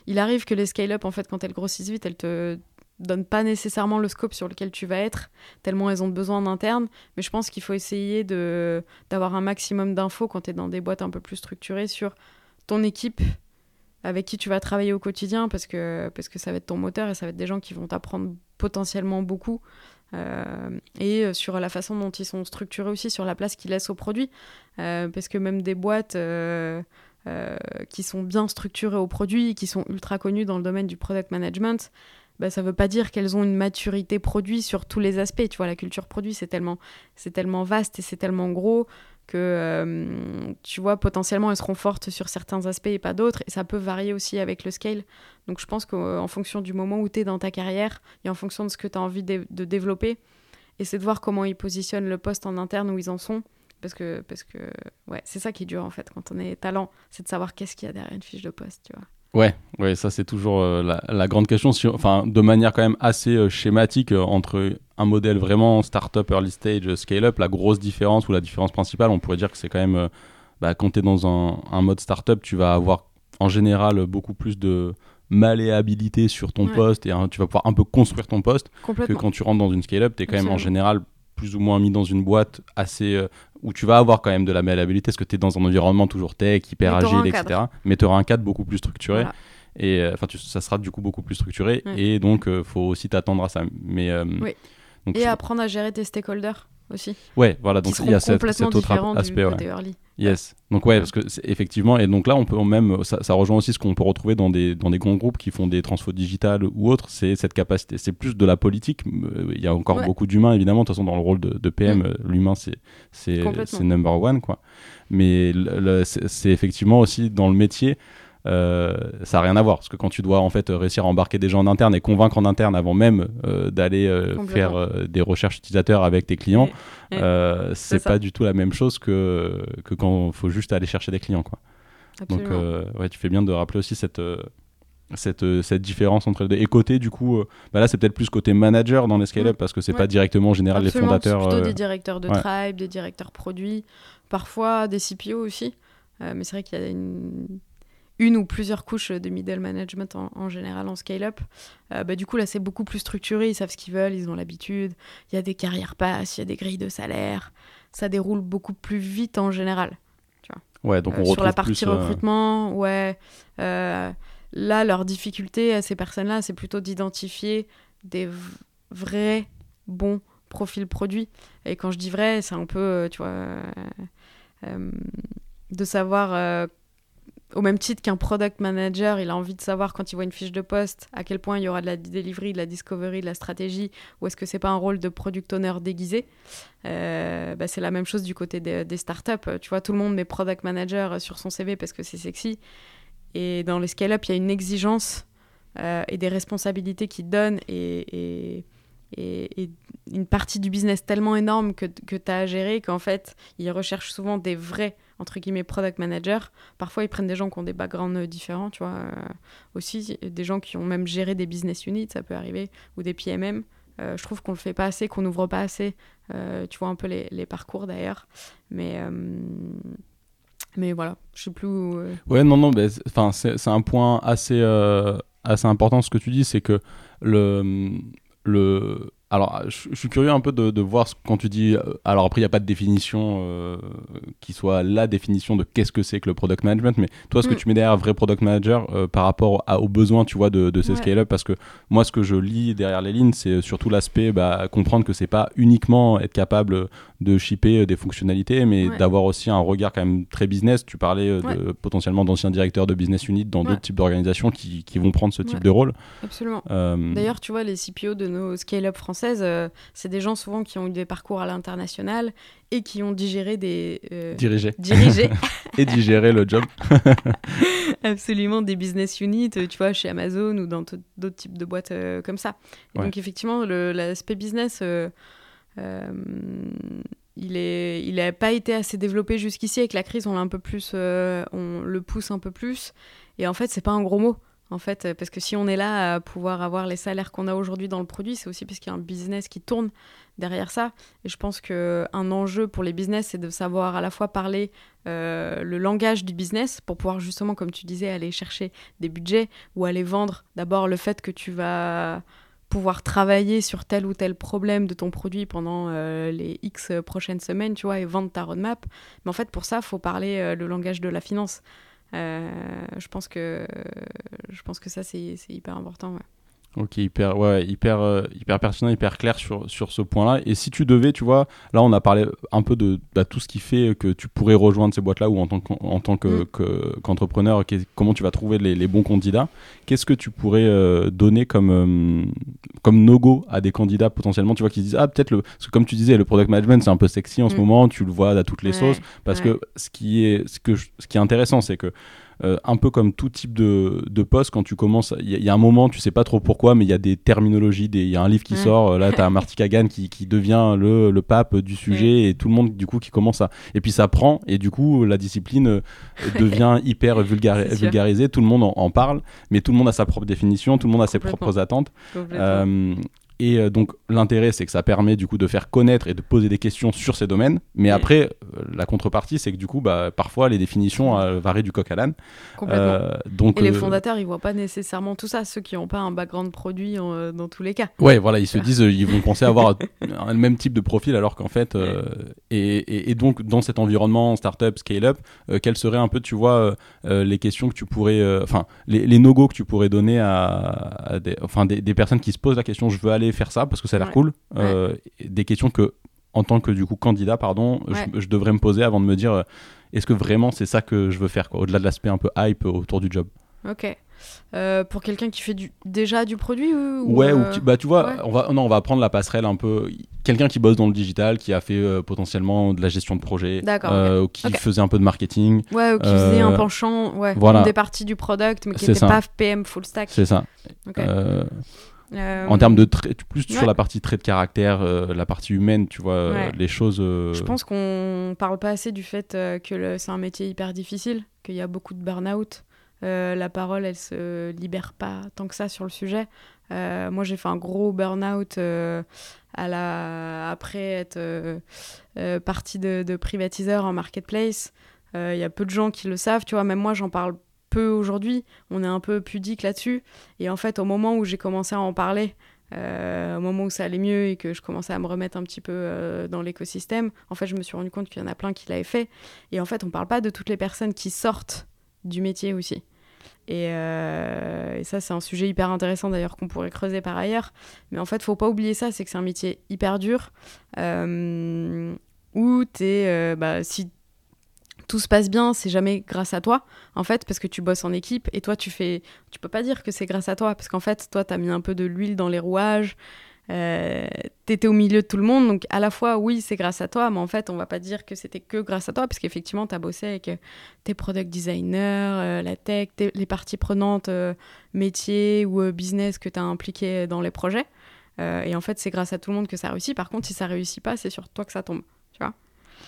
Il arrive que les scale-up, en fait, quand elles grossissent vite, elles te donne pas nécessairement le scope sur lequel tu vas être, tellement elles ont besoin d'interne. Mais je pense qu'il faut essayer d'avoir un maximum d'infos quand tu es dans des boîtes un peu plus structurées sur ton équipe avec qui tu vas travailler au quotidien parce que, parce que ça va être ton moteur et ça va être des gens qui vont t'apprendre potentiellement beaucoup. Euh, et euh, sur la façon dont ils sont structurés aussi, sur la place qu'ils laissent au produit. Euh, parce que même des boîtes qui sont bien structurées au produit, qui sont ultra connues dans le domaine du product management, bah, ça ne veut pas dire qu'elles ont une maturité produit sur tous les aspects. Tu vois, la culture produit, c'est tellement, c'est tellement vaste et c'est tellement gros que, euh, tu vois, potentiellement, elles seront fortes sur certains aspects et pas d'autres. Et ça peut varier aussi avec le scale. Donc, je pense qu'en fonction du moment où tu es dans ta carrière et en fonction de ce que tu as envie de, développer, essaie de voir comment ils positionnent le poste en interne, où ils en sont. Parce que, parce que ouais, c'est ça qui est dur, en fait, quand on est talent. C'est de savoir qu'est-ce qu'il y a derrière une fiche de poste, tu vois. Ouais, ouais, ça c'est toujours euh, la, grande question. enfin, de manière quand même assez euh, schématique euh, entre un modèle vraiment startup, early stage, scale-up, la grosse différence ou la différence principale, on pourrait dire que c'est quand même bah, quand tu es dans un, un, mode startup, tu vas avoir en général beaucoup plus de malléabilité sur ton poste et tu vas pouvoir un peu construire ton poste que quand tu rentres dans une scale-up, tu es quand même en général plus ou moins mis dans une boîte assez où tu vas avoir quand même de la malléabilité parce que tu es dans un environnement toujours tech, hyper agile, etc. Mais tu auras un cadre beaucoup plus structuré. Et euh, enfin, ça sera du coup beaucoup plus structuré. Et donc, il euh, faut aussi t'attendre à ça. Mais, oui. et apprendre à gérer tes stakeholders aussi. Ouais, voilà, donc il y a cet, autre aspect. Yes. Donc ouais, parce que effectivement, et donc là, on peut même, ça, ça rejoint aussi ce qu'on peut retrouver dans des, dans des grands groupes qui font des transfos digitales ou autres, c'est cette capacité. C'est plus de la politique. Il y a encore beaucoup d'humains, évidemment. De toute façon, dans le rôle de, PM, mm. l'humain, c'est c'est number one, quoi. Mais c'est effectivement aussi dans le métier. Euh, ça n'a rien à voir. Parce que quand tu dois en fait réussir à embarquer des gens en interne et convaincre en interne avant même euh, d'aller euh, faire des recherches utilisateurs avec tes clients, c'est pas du tout la même chose que, que quand il faut juste aller chercher des clients. Quoi. Donc ouais, tu fais bien de rappeler aussi cette, cette, cette différence entre les deux. Et côté, du coup, bah là, c'est peut-être plus côté manager dans les scale-up parce que c'est pas directement en général les fondateurs. C'est plutôt des directeurs de tribe, des directeurs produits, parfois des CPO aussi. mais c'est vrai qu'il y a une une ou plusieurs couches de middle management en, général en scale-up. Euh, bah, du coup, là, c'est beaucoup plus structuré. Ils savent ce qu'ils veulent, ils ont l'habitude. Il y a des carrières passes, il y a des grilles de salaire. Ça déroule beaucoup plus vite en général. Tu vois. Ouais, donc on euh, Sur la partie euh, recrutement, ouais. là, leur difficulté à ces personnes-là, c'est plutôt d'identifier des vrais bons profils produits. Et quand je dis vrai, c'est un peu, tu vois, de savoir au même titre qu'un product manager, il a envie de savoir quand il voit une fiche de poste à quel point il y aura de la delivery, de la discovery, de la stratégie, ou est-ce que c'est pas un rôle de product owner déguisé? Euh, bah, c'est la même chose du côté des, startups. Tu vois, tout le monde met product manager sur son CV parce que c'est sexy. Et dans les scale-up, il y a une exigence euh, et des responsabilités qui donnent et, et, une partie du business tellement énorme que, que tu as à gérer qu'en fait, ils recherchent souvent des vrais entre guillemets product manager. Parfois, ils prennent des gens qui ont des backgrounds euh, différents, tu vois. Euh, aussi, des gens qui ont même géré des business units, ça peut arriver, ou des PMM. Euh, je trouve qu'on le fait pas assez, qu'on n'ouvre pas assez. tu vois un peu les, parcours d'ailleurs. Mais, voilà, je sais plus où. Ouais, non, non, enfin, c'est un point assez, important ce que tu dis, c'est que le alors, je, suis curieux un peu de, voir quand tu dis. alors après, il n'y a pas de définition qui soit la définition de qu'est-ce que c'est que le product management, mais toi, ce que mm. tu mets derrière vrai product manager par rapport aux besoins, tu vois, de, de ces scale-up, parce que moi, ce que je lis derrière les lignes, c'est surtout l'aspect bah, comprendre que c'est pas uniquement être capable de shipper des fonctionnalités, mais d'avoir aussi un regard quand même très business. Tu parlais de, potentiellement d'anciens directeurs de business unit dans d'autres types d'organisations qui, qui, vont prendre ce type de rôle. Absolument. D'ailleurs, tu vois, les CPO de nos scale-up françaises, euh, c'est des gens souvent qui ont eu des parcours à l'international et qui ont digéré des... Euh, dirigé. Dirigé. et digéré le job. Absolument, des business units, tu vois, chez Amazon ou dans d'autres types de boîtes euh, comme ça. Donc effectivement, l'aspect business il n'a il pas été assez développé jusqu'ici. Avec la crise, on, un peu plus, on le pousse un peu plus. Et en fait, c'est pas un gros mot en fait, parce que si on est là à pouvoir avoir les salaires qu'on a aujourd'hui dans le produit, c'est aussi parce qu'il y a un business qui tourne derrière ça. Et je pense qu'un enjeu pour les business, c'est de savoir à la fois parler euh, le langage du business pour pouvoir justement, comme tu disais, aller chercher des budgets ou aller vendre d'abord le fait que tu vas pouvoir travailler sur tel ou tel problème de ton produit pendant euh, les X prochaines semaines, tu vois, et vendre ta roadmap. Mais en fait, pour ça, il faut parler euh, le langage de la finance. Euh, je pense que je pense que ça c'est hyper important. Ok, hyper, ouais, hyper, euh, hyper pertinent, hyper clair sur, sur ce point-là. Et si tu devais, tu vois, là on a parlé un peu de bah, tout ce qui fait que tu pourrais rejoindre ces boîtes-là ou en tant mm. qu'entrepreneur, mm. comment tu vas trouver les, les bons candidats. Qu'est-ce que tu pourrais euh, donner comme, euh, comme no-go à des candidats potentiellement, tu vois, qui disent, ah peut-être, le... parce que comme tu disais, le product management c'est un peu sexy en ce mm. moment, tu le vois à toutes les sauces, parce que ce qui est, ce, que ce qui est intéressant, c'est que euh, un peu comme tout type de, de poste, quand tu commences, il y, a un moment, tu sais pas trop pourquoi, mais il y a des terminologies, il y a un livre qui sort, euh, là tu as Marty Kagan qui, qui devient le, le, pape du sujet et tout le monde du coup qui commence à... Et puis ça prend et du coup la discipline euh, devient hyper vulgarisée, tout le monde en, parle, mais tout le monde a sa propre définition, tout le monde a ses propres attentes. Et euh, donc l'intérêt, c'est que ça permet du coup de faire connaître et de poser des questions sur ces domaines. Mais après, euh, la contrepartie, c'est que du coup, bah, parfois les définitions euh, varient du coq à l'âne. donc, et les fondateurs, ils voient pas nécessairement tout ça. Ceux qui n'ont pas un background produit dans tous les cas. Ouais, voilà, ils se disent, ils vont penser avoir le même type de profil, alors qu'en fait, et, et, donc dans cet environnement startup, scale-up, quelles seraient un peu, tu vois, les questions que tu pourrais, enfin, les, les no-go que tu pourrais donner à, des, enfin, des, des personnes qui se posent la question, je veux aller faire ça parce que ça a l'air cool. Euh, des questions que, en tant que du coup candidat, pardon, je, devrais me poser avant de me dire euh, est-ce que vraiment c'est ça que je veux faire, au-delà de l'aspect un peu hype autour du job. Ok. Euh, pour quelqu'un qui fait du, déjà du produit ou, Ouais, ou bah, tu vois, on, va, non, on va prendre la passerelle un peu. Quelqu'un qui bosse dans le digital, qui a fait potentiellement de la gestion de projet, ou qui faisait un peu de marketing. Ouais, ou qui faisait un penchant, ouais, voilà. des parties du product, mais qui n'était pas PM full stack. C'est ça. Euh, en termes de plus sur la partie trait de caractère, euh, la partie humaine, tu vois, euh, les choses. Je pense qu'on parle pas assez du fait que c'est un métier hyper difficile, qu'il y a beaucoup de burn-out. la parole, elle se libère pas tant que ça sur le sujet. moi, j'ai fait un gros burn-out à la... après être partie de, de, privatiseur en marketplace. Il y a peu de gens qui le savent, tu vois. Même moi, j'en parle peu aujourd'hui. On est un peu pudique là-dessus. Et en fait, au moment où j'ai commencé à en parler, euh, au moment où ça allait mieux et que je commençais à me remettre un petit peu euh, dans l'écosystème, en fait, je me suis rendu compte qu'il y en a plein qui l'avaient fait. Et en fait, on parle pas de toutes les personnes qui sortent du métier aussi. Et, euh, et ça, c'est un sujet hyper intéressant d'ailleurs qu'on pourrait creuser par ailleurs. Mais en fait, faut pas oublier ça, c'est que c'est un métier hyper dur. où es, bah, si tout se passe bien, c'est jamais grâce à toi, en fait, parce que tu bosses en équipe et toi, tu fais. Tu peux pas dire que c'est grâce à toi, parce qu'en fait, toi, tu as mis un peu de l'huile dans les rouages, euh, t'étais au milieu de tout le monde, donc à la fois, oui, c'est grâce à toi, mais en fait, on va pas dire que c'était que grâce à toi, parce qu'effectivement, tu as bossé avec euh, tes product designers, euh, la tech, les parties prenantes, euh, métiers ou business que tu as impliqué dans les projets. et en fait, c'est grâce à tout le monde que ça réussit. Par contre, si ça réussit pas, c'est sur toi que ça tombe. Tu vois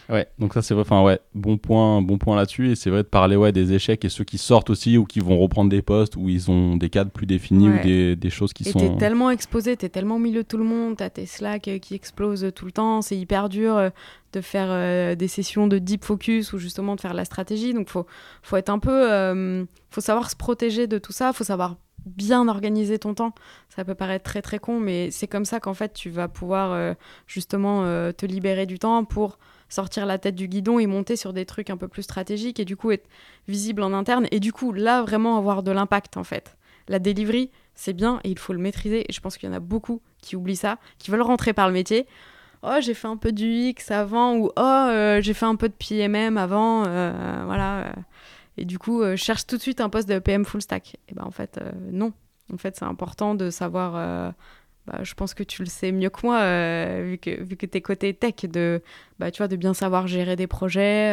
Ouais, donc ça c'est vrai, enfin ouais, bon point, bon point là-dessus, et c'est vrai de parler ouais, des échecs et ceux qui sortent aussi ou qui vont reprendre des postes où ils ont des cadres plus définis ou des, des, choses qui et sont... t'es tellement exposé, t'es tellement au milieu de tout le monde, t'as tes Slack euh, qui explosent tout le temps, c'est hyper dur euh, de faire euh, des sessions de deep focus ou justement de faire la stratégie, donc faut, faut être un peu... faut savoir se protéger de tout ça, faut savoir bien organiser ton temps. Ça peut paraître très très con, mais c'est comme ça qu'en fait tu vas pouvoir euh, justement euh, te libérer du temps pour sortir la tête du guidon et monter sur des trucs un peu plus stratégiques et du coup être visible en interne et du coup là vraiment avoir de l'impact en fait. La delivery, c'est bien et il faut le maîtriser et je pense qu'il y en a beaucoup qui oublient ça, qui veulent rentrer par le métier. Oh, j'ai fait un peu du X avant ou oh, euh, j'ai fait un peu de PMM avant, voilà et du coup, euh, cherche tout de suite un poste de PM full stack. Et ben en fait, euh, non. En fait, c'est important de savoir. Euh, bah, je pense que tu le sais mieux que moi, vu que, vu que tu es côté tech, de, bah, tu vois, de bien savoir gérer des projets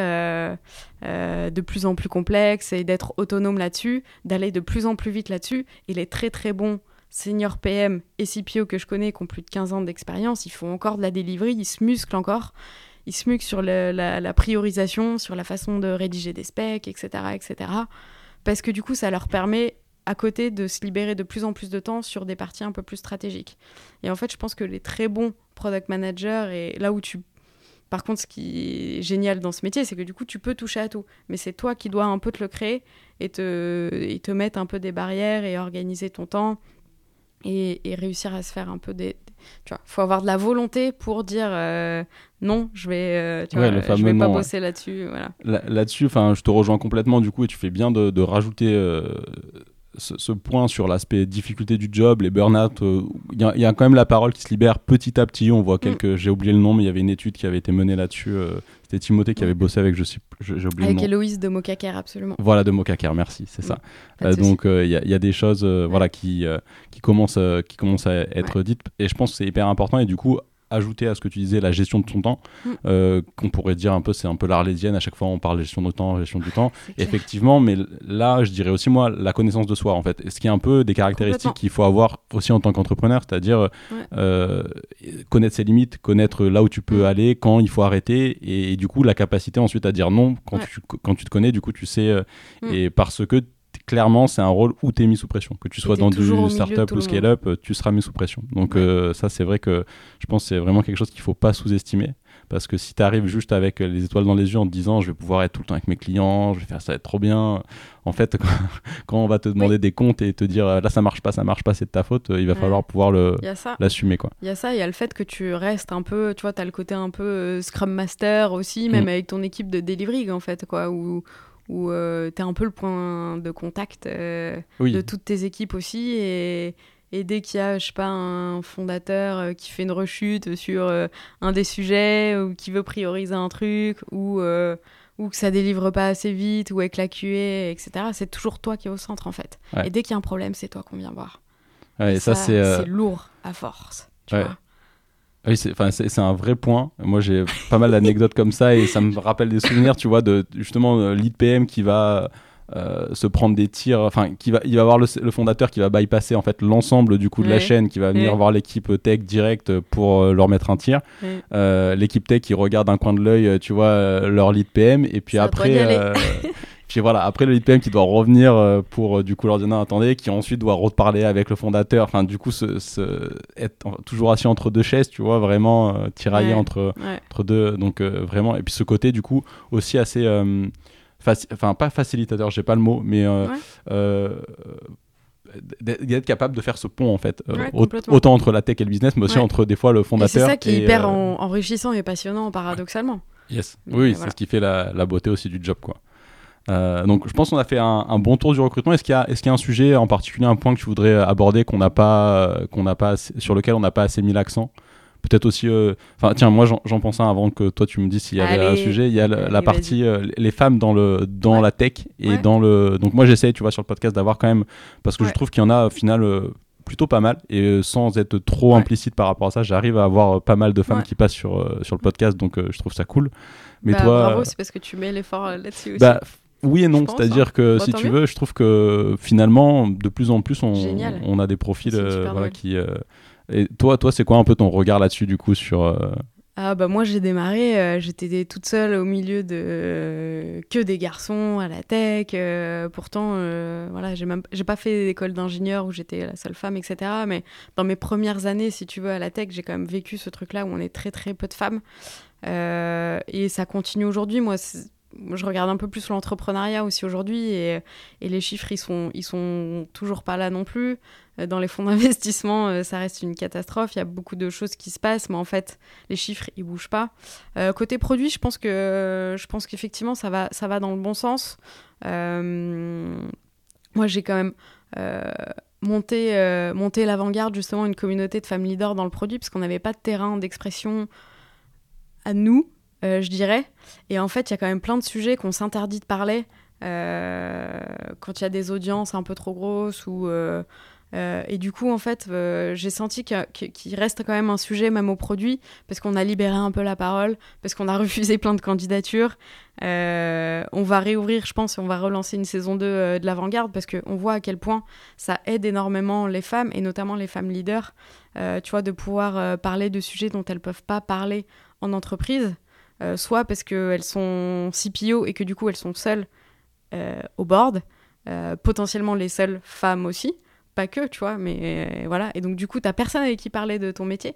de plus en plus complexes et d'être autonome là-dessus, d'aller de plus en plus vite là-dessus. Il est très très bon senior PM et CPO que je connais qui ont plus de 15 ans d'expérience, ils font encore de la delivery, ils se musclent encore ils se muquent sur la, priorisation, sur la façon de rédiger des specs, etc., etc. Parce que du coup, ça leur permet à côté de se libérer de plus en plus de temps sur des parties un peu plus stratégiques. Et en fait, je pense que les très bons product managers, et là où tu... Par contre, ce qui est génial dans ce métier, c'est que du coup, tu peux toucher à tout. Mais c'est toi qui dois un peu te le créer et te, et te mettre un peu des barrières et organiser ton temps et, et réussir à se faire un peu des, tu vois, faut avoir de la volonté pour dire euh, non, je vais, euh, tu vois, je vais pas bosser là-dessus. Voilà. Là-dessus, enfin, je te rejoins complètement du coup, et tu fais bien de, de rajouter euh, ce, point sur l'aspect difficulté du job, les burn-out. Il y, a quand même la parole qui se libère petit à petit. On voit mm. quelques, j'ai oublié le nom, mais il y avait une étude qui avait été menée là-dessus. C'était Timothée qui avait bossé avec, je sais, j'ai oublié avec le nom. Héloïse de Mocaker, absolument. Voilà, de Mocaker, merci, c'est ça. Mm. donc il y, y, a des choses, voilà, qui qui commencent qui commencent à être dites, et je pense que c'est hyper important. Et du coup, ajouter à ce que tu disais la gestion de ton temps, mm. euh, qu'on pourrait dire un peu, c'est un peu l'arlésienne, à chaque fois on parle gestion de temps, gestion du temps, effectivement, mais là je dirais aussi moi la connaissance de soi en fait, ce qui est un peu des caractéristiques qu'il faut avoir aussi en tant qu'entrepreneur, c'est-à-dire euh, connaître ses limites, connaître là où tu peux mm. aller, quand il faut arrêter, et, du coup la capacité ensuite à dire non. Quand, tu, quand tu te connais, du coup tu sais, euh, mm. et parce que clairement, c'est un rôle où tu es mis sous pression. Que tu sois dans du startup ou scale-up, tu seras mis sous pression. Donc, euh, ça, c'est vrai que je pense que c'est vraiment quelque chose qu'il faut pas sous-estimer. Parce que si tu arrives juste avec les étoiles dans les yeux en te disant je vais pouvoir être tout le temps avec mes clients, je vais faire ça être trop bien, en fait, quand on va te demander des comptes et te dire là ça marche pas, ça marche pas, c'est de ta faute, il va falloir pouvoir l'assumer. Il y a ça, il y a le fait que tu restes un peu, tu vois, tu as le côté un peu euh, Scrum Master aussi, même mm. avec ton équipe de delivery en fait, quoi, où où euh, tu es un peu le point de contact euh, de toutes tes équipes aussi. Et, et dès qu'il y a, je sais pas, un fondateur euh, qui fait une rechute sur un des sujets ou qui veut prioriser un truc ou, ou que ça délivre pas assez vite ou avec la QA, etc., c'est toujours toi qui es au centre en fait. Et dès qu'il y a un problème, c'est toi qu'on vient voir. et ça, c'est lourd à force. Tu vois oui, c'est un vrai point. Moi, j'ai pas mal d'anecdotes comme ça et ça me rappelle des souvenirs, tu vois, de justement euh, lead PM qui va euh, se prendre des tirs, enfin, qui va, il va avoir le, fondateur qui va bypasser en fait l'ensemble du coup de la chaîne, qui va venir voir l'équipe tech direct pour euh, leur mettre un tir. l'équipe tech qui regarde un coin de l'œil, tu vois, leur lead PM et puis après. Puis voilà, après le IPM qui doit revenir euh, pour euh, du coup leur dire non, attendez, qui ensuite doit reparler avec le fondateur. Enfin, du coup, se, être toujours assis entre deux chaises, tu vois, vraiment euh, tiraillé entre, entre deux. Donc vraiment, et puis ce côté du coup aussi assez, enfin pas facilitateur, j'ai pas le mot, mais d'être capable de faire ce pont en fait autant entre la tech et le business mais aussi entre des fois le fondateur c'est ça qui est hyper enrichissant et passionnant paradoxalement. Yes. Oui c'est ce qui fait la, la, beauté aussi du job quoi euh, donc je pense qu'on a fait un, bon tour du recrutement. Est-ce qu'il y, a, est y a un sujet en particulier, un point que tu voudrais aborder qu'on n'a pas, qu'on n'a pas, sur lequel on n'a pas assez mis l'accent? Peut-être aussi, euh, enfin tiens, moi j'en pense un avant que toi tu me dises s'il y avait un sujet. Il y a la partie euh, les femmes dans le dans la tech et dans le. Donc moi j'essaie, tu vois, sur le podcast d'avoir quand même parce que je trouve qu'il y en a au final plutôt pas mal et sans être trop implicite par rapport à ça, j'arrive à avoir pas mal de femmes qui passent sur sur le podcast, donc je trouve ça cool. Mais bah, toi, bravo, c'est parce que tu mets l'effort là-dessus bah, aussi. Oui et non, c'est-à-dire hein. que si tu veux, je trouve que finalement, de plus en plus, on, on a des profils euh, qui. Euh, et toi, toi, c'est quoi un peu ton regard là-dessus du coup sur euh, ah bah moi j'ai démarré, j'étais toute seule au milieu de que des garçons à la tech. pourtant, voilà, j'ai même j'ai pas fait d'école d'ingénieur où j'étais la seule femme, etc. Mais dans mes premières années, si tu veux, à la tech, j'ai quand même vécu ce truc-là où on est très très peu de femmes. et ça continue aujourd'hui. Moi, je regarde un peu plus l'entrepreneuriat aussi aujourd'hui et, les chiffres, ils sont, sont toujours pas là non plus. Euh, dans les fonds d'investissement, euh, ça reste une catastrophe. Il y a beaucoup de choses qui se passent, mais en fait, les chiffres, ils bougent pas. Euh, côté produit, je pense que qu'effectivement, ça va, ça va dans le bon sens. moi, j'ai quand même monté, monté l'avant-garde, justement, une communauté de femmes leaders dans le produit, parce qu'on n'avait pas de terrain d'expression à nous, je dirais. Et en fait, il y a quand même plein de sujets qu'on s'interdit de parler. quand il y a des audiences un peu trop grosses ou euh, et du coup, en fait, euh, j'ai senti qu'il reste quand même un sujet, même au produit, parce qu'on a libéré un peu la parole, parce qu'on a refusé plein de candidatures. Euh, on va réouvrir, je pense, et on va relancer une saison 2 de l'avant-garde, parce qu'on voit à quel point ça aide énormément les femmes, et notamment les femmes leaders, tu vois, de pouvoir parler de sujets dont elles peuvent pas parler en entreprise, soit parce qu'elles sont CPO et que du coup, elles sont seules au board, potentiellement les seules femmes aussi pas que, tu vois, mais euh, voilà. Et donc, du coup, t'as personne avec qui parler de ton métier.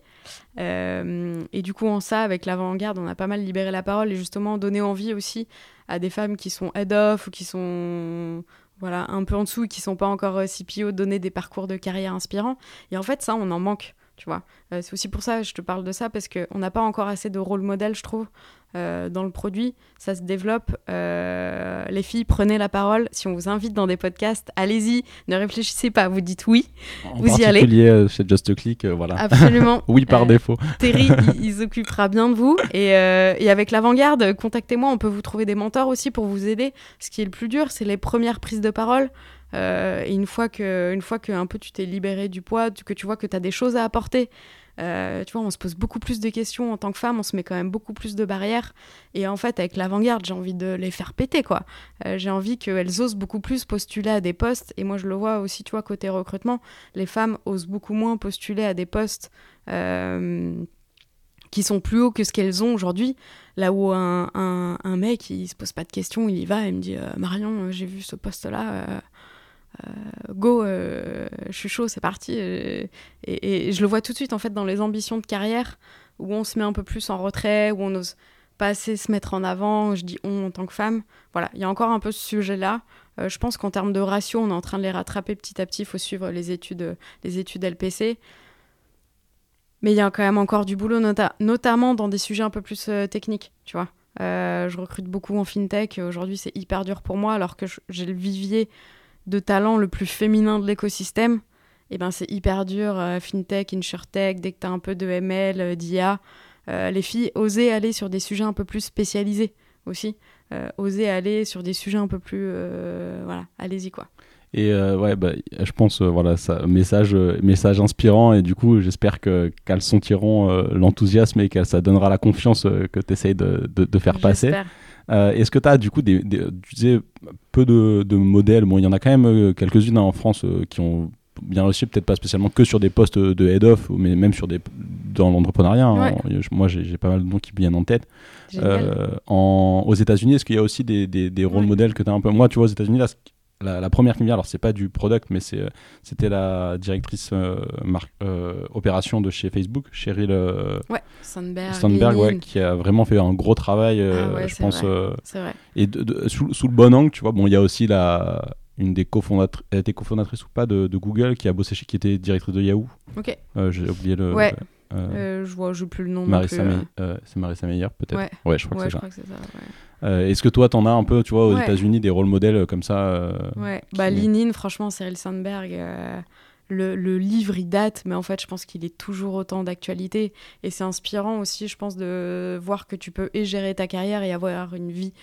Euh, et du coup, en ça, avec l'avant-garde, on a pas mal libéré la parole et justement donné envie aussi à des femmes qui sont head-off ou qui sont voilà, un peu en dessous, qui sont pas encore euh, CPO, donner des parcours de carrière inspirants. Et en fait, ça, on en manque tu vois. c'est aussi pour ça que je te parle de ça, parce qu'on n'a pas encore assez de rôle modèle, je trouve, euh, dans le produit, ça se développe. Euh, les filles, prenez la parole. Si on vous invite dans des podcasts, allez-y, ne réfléchissez pas, vous dites oui, en vous y allez. Euh, chez Just Click, voilà. Absolument. oui par défaut. Terry, il, s'occupera occupera bien de vous. Et, et avec l'avant-garde, contactez-moi, on peut vous trouver des mentors aussi pour vous aider. Ce qui est le plus dur, c'est les premières prises de parole. Et une fois que, une fois que un peu tu t'es libéré du poids, que tu vois que tu as des choses à apporter, euh, tu vois, on se pose beaucoup plus de questions en tant que femme, on se met quand même beaucoup plus de barrières. Et en fait, avec l'avant-garde, j'ai envie de les faire péter, quoi. Euh, j'ai envie qu'elles osent beaucoup plus postuler à des postes. Et moi, je le vois aussi, tu vois, côté recrutement, les femmes osent beaucoup moins postuler à des postes. Euh, qui sont plus hauts que ce qu'elles ont aujourd'hui. Là où un, un, mec, il se pose pas de questions, il y va et me dit Marion, j'ai vu ce poste-là, euh, go, euh, je suis chaud, c'est parti. Euh, et, je le vois tout de suite en fait dans les ambitions de carrière où on se met un peu plus en retrait, où on n'ose pas assez se mettre en avant. Je dis on en tant que femme. Voilà, il y a encore un peu ce sujet-là. je pense qu'en termes de ratio, on est en train de les rattraper petit à petit. Il faut suivre les études, les études LPC. Mais il y a quand même encore du boulot, notamment dans des sujets un peu plus techniques, tu vois. je recrute beaucoup en fintech. Aujourd'hui, c'est hyper dur pour moi, alors que j'ai le vivier de talent le plus féminin de l'écosystème, et eh ben c'est hyper dur, euh, fintech, insurtech, dès que tu as un peu de ML, euh, d'IA, euh, les filles oser aller sur des sujets un peu plus spécialisés aussi, oser aller sur des sujets un peu plus... voilà, allez-y quoi. Et ouais, bah, je pense, voilà, ça, message, message inspirant. Et du coup, j'espère que, qu'elles sentiront l'enthousiasme et que ça donnera la confiance que tu essayes de, de, de faire passer. Euh, est-ce que tu as du coup des, tu disais, peu de, modèles Bon, il y en a quand même euh, quelques-unes hein, en France euh, qui ont bien réussi, peut-être pas spécialement que sur des postes de head-off, mais même sur des, dans l'entrepreneuriat. Hein. moi, j'ai pas mal de noms qui viennent en tête. en, aux États-Unis, est-ce qu'il y a aussi des, des, rôles modèles que tu as un peu? Moi, tu vois, aux États-Unis, là, la, première qui me vient, alors c'est pas du product, mais c'est, c'était la directrice euh, euh, opération de chez Facebook, Cheryl ouais, Sandberg, Sandberg ouais, qui a vraiment fait un gros travail, euh, ah je pense. Vrai. Et sous, sous, le bon angle, tu vois, bon, il y a aussi la, une des cofondatrices, elle était cofondatrice ou pas de, de, Google, qui a bossé chez, qui était directrice de Yahoo. Ok. j'ai oublié le. Ouais. je vois, je plus le nom. Marissa, c'est Marissa Meyer, peut-être. Ouais. je crois que c'est ça. Euh, est-ce que toi, t'en as un peu, tu vois, aux États-Unis, des rôles modèles euh, comme ça euh, Ouais, bah, Linin, franchement, Cyril Sandberg, le, le, livre, il date, mais en fait, je pense qu'il est toujours autant d'actualité. Et c'est inspirant aussi, je pense, de voir que tu peux et gérer ta carrière et avoir une vie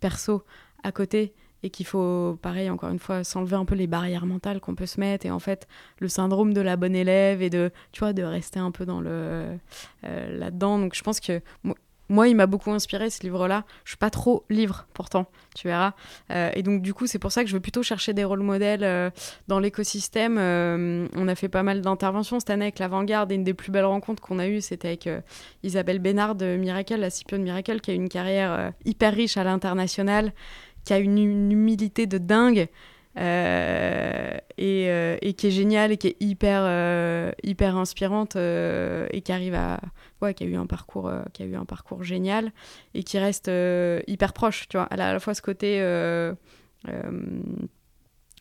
perso à côté. Et qu'il faut, pareil, encore une fois, s'enlever un peu les barrières mentales qu'on peut se mettre. Et en fait, le syndrome de la bonne élève et de, tu vois, de rester un peu dans le là-dedans. Donc, je pense que moi, il m'a beaucoup inspiré ce livre-là. Je suis pas trop livre pourtant, tu verras. Euh, et donc du coup, c'est pour ça que je veux plutôt chercher des rôles modèles euh, dans l'écosystème. Euh, on a fait pas mal d'interventions cette année avec l'Avant-Garde et une des plus belles rencontres qu'on a eues, c'était avec Isabelle Bénard de Miracle, la CPO de Miracle, qui a une carrière hyper riche à l'international, qui a une, humilité de dingue. et, qui est géniale et qui est hyper, hyper inspirante et qui arrive à. Qui a eu un parcours, qui a eu un parcours génial et qui reste hyper proche, tu vois. Elle a à la fois ce côté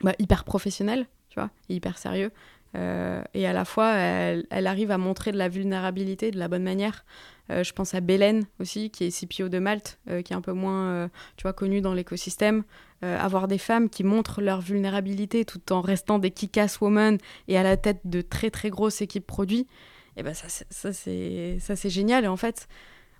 bah, hyper professionnel, tu vois, hyper sérieux. Euh, et à la fois, elle, arrive à montrer de la vulnérabilité de la bonne manière. Euh, je pense à Bélène aussi, qui est CPO de Malte, euh, qui est un peu moins, tu vois, connue dans l'écosystème. avoir des femmes qui montrent leur vulnérabilité tout en restant des kick-ass women et à la tête de très très grosses équipes produits, et ben ça, ça c'est génial. Et en fait,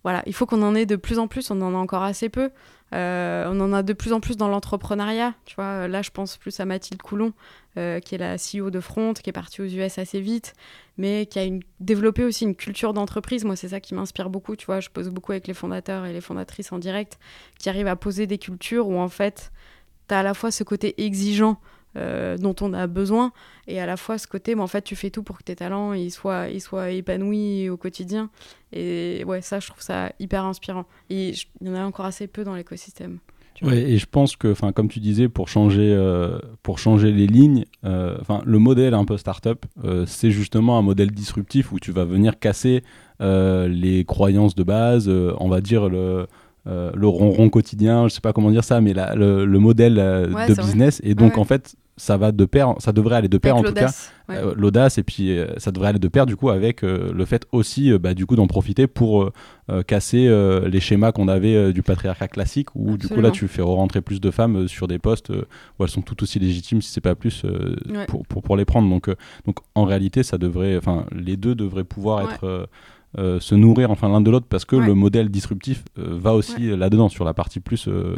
voilà, il faut qu'on en ait de plus en plus. On en a encore assez peu. Euh, on en a de plus en plus dans l'entrepreneuriat. Tu vois, là, je pense plus à Mathilde Coulon, euh, qui est la CEO de Front, qui est partie aux US assez vite, mais qui a développé aussi une culture d'entreprise. Moi, c'est ça qui m'inspire beaucoup. Tu vois, je pose beaucoup avec les fondateurs et les fondatrices en direct, qui arrivent à poser des cultures où, en fait, tu as à la fois ce côté exigeant euh, dont on a besoin. Et à la fois ce côté mais en fait tu fais tout pour que tes talents ils soient, ils soient épanouis au quotidien. Et ouais ça je trouve ça hyper inspirant. Et il y en a encore assez peu dans l'écosystème Ouais, et je pense que, enfin, comme tu disais, pour changer, euh, pour changer les lignes, euh, enfin, le modèle un peu startup, c'est justement un modèle disruptif où tu vas venir casser les croyances de base, on va dire le, le ronron quotidien, je sais pas comment dire ça, mais le, le, modèle de business. Et donc, en fait, ça va de pair, ça devrait aller de pair en tout cas, euh, l'audace et puis euh, ça devrait aller de pair du coup avec euh, le fait aussi bah, du coup d'en profiter pour casser les schémas qu'on avait du patriarcat classique où du coup là tu fais rentrer plus de femmes sur des postes où elles sont tout aussi légitimes si c'est pas plus pour, pour, pour, les prendre. Donc donc en réalité ça devrait enfin les deux devraient pouvoir être euh, se nourrir enfin l'un de l'autre parce que le modèle disruptif euh, va aussi là-dedans sur la partie plus. Euh,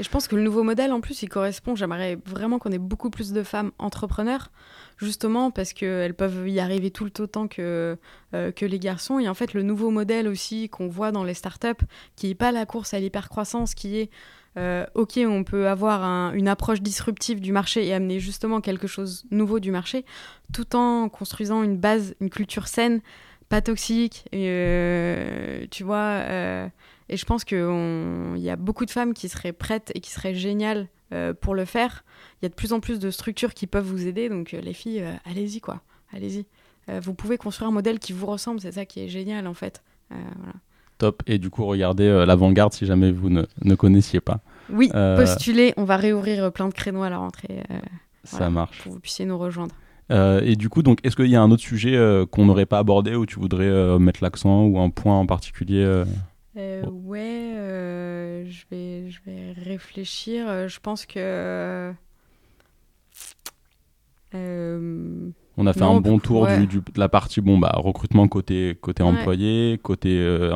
et je pense que le nouveau modèle en plus il correspond. J'aimerais vraiment qu'on ait beaucoup plus de femmes entrepreneurs justement parce qu'elles peuvent y arriver tout le temps que, que les garçons. Et en fait, le nouveau modèle aussi qu'on voit dans les startups, qui n'est pas la course à l'hypercroissance, qui est ok, on peut avoir une approche disruptive du marché et amener justement quelque chose de nouveau du marché, tout en construisant une base, une culture saine, pas toxique. Et, euh, tu vois, euh, et je pense qu'il y a beaucoup de femmes qui seraient prêtes et qui seraient géniales euh, pour le faire. Il y a de plus en plus de structures qui peuvent vous aider. Donc les filles, allez-y quoi. Allez-y. vous pouvez construire un modèle qui vous ressemble. C'est ça qui est génial en fait. Voilà. Top. Et du coup, regardez l'avant-garde si jamais vous ne, ne connaissiez pas. Oui, postulez. On va réouvrir plein de créneaux à la rentrée. ça marche. Pour que vous puissiez nous rejoindre. Euh, et du coup, donc, est-ce qu'il y a un autre sujet euh, qu'on n'aurait pas abordé où tu voudrais euh, mettre l'accent ou un point en particulier Ouais, je, vais, je vais réfléchir. Je pense que. On a fait un bon tour du, de la partie bon, bah, recrutement côté, côté employé, côté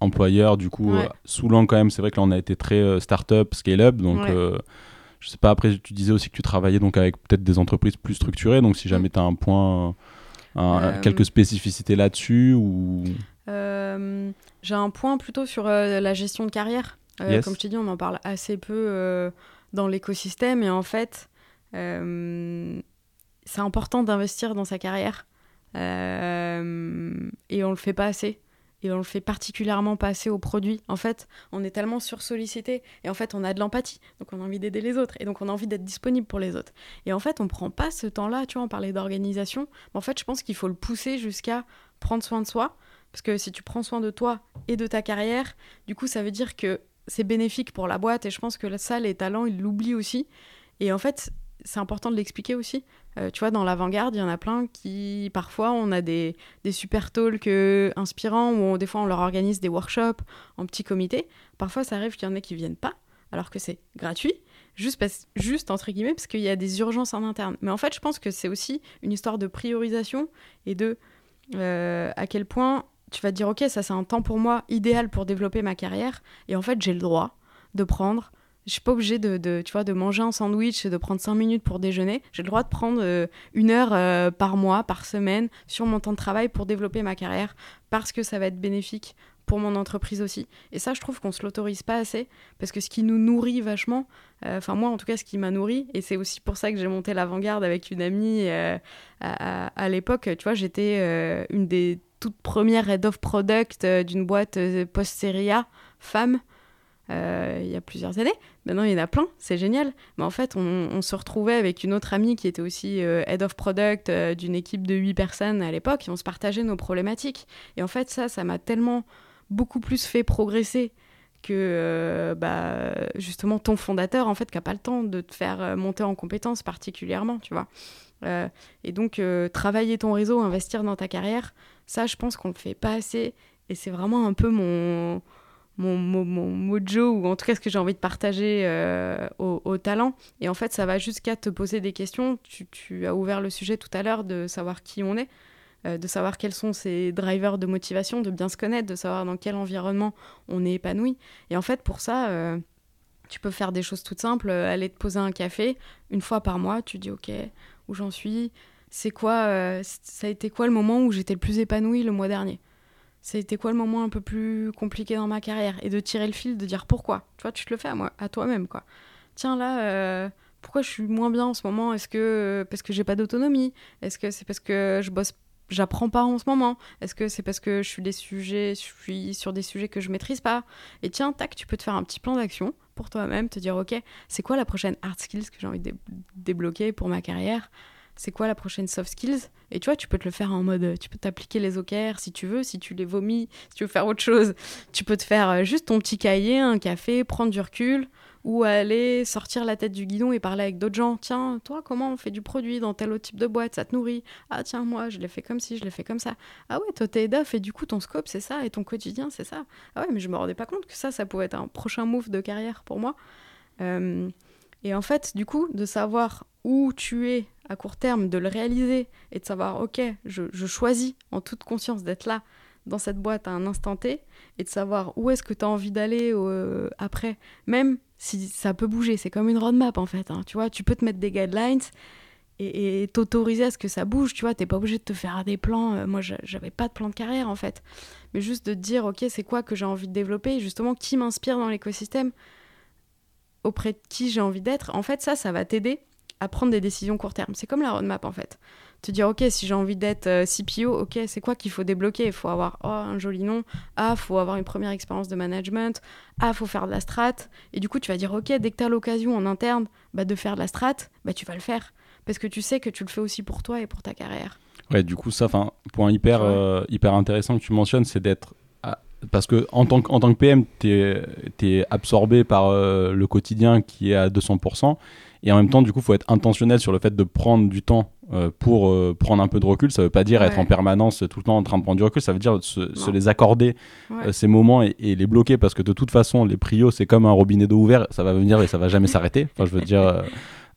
employeur. Du coup, sous l'angle quand même, c'est vrai que là, on a été très start-up, scale-up. Donc je sais pas, après, tu disais aussi que tu travaillais donc avec peut-être des entreprises plus structurées. Donc, si jamais mm. tu as un point, euh, quelques spécificités là-dessus ou... Euh, j'ai un point plutôt sur euh, la gestion de carrière. Comme je t'ai dit, on en parle assez peu dans l'écosystème. Et en fait, c'est important d'investir dans sa carrière. et on le fait pas assez et on le fait particulièrement passer au produit. En fait, on est tellement sursollicité et en fait, on a de l'empathie, donc on a envie d'aider les autres et donc on a envie d'être disponible pour les autres. Et en fait, on prend pas ce temps-là, tu vois, on parlait d'organisation, mais en fait, je pense qu'il faut le pousser jusqu'à prendre soin de soi parce que si tu prends soin de toi et de ta carrière, du coup, ça veut dire que c'est bénéfique pour la boîte et je pense que ça, les talents, ils l'oublient aussi. Et en fait, c'est important de l'expliquer aussi. Euh, tu vois, dans l'avant-garde, il y en a plein qui, parfois, on a des, des super talks euh, inspirants où des fois on leur organise des workshops en petit comité. Parfois, ça arrive qu'il y en ait qui viennent pas, alors que c'est gratuit, juste, juste entre guillemets, parce qu'il y a des urgences en interne. Mais en fait, je pense que c'est aussi une histoire de priorisation et de euh, à quel point tu vas te dire, ok, ça c'est un temps pour moi idéal pour développer ma carrière, et en fait, j'ai le droit de prendre je suis pas obligée de, tu vois, de manger un sandwich et de prendre 5 minutes pour déjeuner. J'ai le droit de prendre euh, une heure euh, par mois, par semaine, sur mon temps de travail pour développer ma carrière, parce que ça va être bénéfique pour mon entreprise aussi. Et ça, je trouve qu'on se l'autorise pas assez, parce que ce qui nous nourrit vachement, euh, enfin moi en tout cas, ce qui m'a nourri, et c'est aussi pour ça que j'ai monté l'avant-garde avec une amie à, l'époque, tu vois, j'étais une des toutes premières head of product d'une boîte post-série A, femme. Il y a plusieurs années. Maintenant, il y en a plein, c'est génial. Mais en fait, on, se retrouvait avec une autre amie qui était aussi head of product d'une équipe de 8 personnes à l'époque et on se partageait nos problématiques. Et en fait, ça, ça m'a tellement beaucoup plus fait progresser que euh, bah, justement ton fondateur, en fait, qui n'a pas le temps de te faire euh, monter en compétences particulièrement, tu vois. Euh, et donc, travailler ton réseau, investir dans ta carrière, ça, je pense qu'on ne le fait pas assez. Et c'est vraiment un peu mon, mon, mojo, ou en tout cas ce que j'ai envie de partager au, au, talent. Et en fait, ça va jusqu'à te poser des questions. Tu, as ouvert le sujet tout à l'heure de savoir qui on est. Euh, de savoir quels sont ses drivers de motivation, de bien se connaître, de savoir dans quel environnement on est épanoui. Et en fait, pour ça, euh, tu peux faire des choses toutes simples, euh, aller te poser un café une fois par mois, tu dis ok, où j'en suis, c'est quoi, ça a été quoi le moment où j'étais le plus épanoui le mois dernier? Été quoi le moment un peu plus compliqué dans ma carrière? Et de tirer le fil, de dire pourquoi? Tu vois, tu te le fais à, moi, à toi-même, quoi. Tiens, là, pourquoi je suis moins bien en ce moment? Est-ce que parce que j'ai pas d'autonomie? Est-ce que c'est parce que je bosse j'apprends pas en ce moment? Est-ce que c'est parce que je suis, des sujets, je suis sur des sujets que je maîtrise pas? Et tiens, tac, tu peux te faire un petit plan d'action pour toi-même, te dire, ok, c'est quoi la prochaine hard skills que j'ai envie de débloquer pour ma carrière? C'est quoi la prochaine soft skills? Et tu vois, tu peux te le faire en mode, tu peux t'appliquer les OKR si tu veux, si tu les vomis, si tu veux faire autre chose. Tu peux te faire euh, juste ton petit cahier, un café, prendre du recul, ou aller sortir la tête du guidon et parler avec d'autres gens. Tiens, toi, comment on fait du produit dans tel autre type de boîte? Ça te nourrit? Ah, tiens, moi, je l'ai fait comme si, je l'ai fait comme ça. Ah ouais, toi, t'es EDAF et du coup, ton scope, c'est ça, et ton quotidien, c'est ça. Ah ouais, mais je me rendais pas compte que ça, ça pouvait être un prochain move de carrière pour moi. Euh, et en fait, du coup, de savoir où tu es à court terme, de le réaliser et de savoir, ok, je, choisis en toute conscience d'être là dans cette boîte à un instant T et de savoir où est-ce que tu as envie d'aller euh, après, même si ça peut bouger. C'est comme une roadmap en fait. Hein, tu vois, tu peux te mettre des guidelines et t'autoriser à ce que ça bouge. Tu vois, t'es pas obligé de te faire des plans. Euh, moi, j'avais pas de plan de carrière en fait, mais juste de te dire, ok, c'est quoi que j'ai envie de développer et justement qui m'inspire dans l'écosystème, auprès de qui j'ai envie d'être. En fait, ça, ça va t'aider à prendre des décisions court terme. C'est comme la roadmap en fait. Te dire ok si j'ai envie d'être euh, CPO ok c'est quoi qu'il faut débloquer? Il faut avoir oh, un joli nom. Ah faut avoir une première expérience de management. Ah faut faire de la strat. Et du coup tu vas dire ok dès que tu as l'occasion en interne bah, de faire de la strat bah tu vas le faire. Parce que tu sais que tu le fais aussi pour toi et pour ta carrière. Ouais du coup ça enfin point hyper euh, hyper intéressant que tu mentionnes c'est d'être parce que en tant que, en tant que PM, tu es, absorbé par euh, le quotidien qui est à 200%. Et en même temps, du coup, il faut être intentionnel sur le fait de prendre du temps euh, pour euh, prendre un peu de recul. Ça veut pas dire être en permanence tout le temps en train de prendre du recul. Ça veut dire se, les accorder ces moments et, les bloquer parce que de toute façon, les prios, c'est comme un robinet d'eau ouvert. Ça va venir et ça va jamais s'arrêter. Enfin, je veux dire.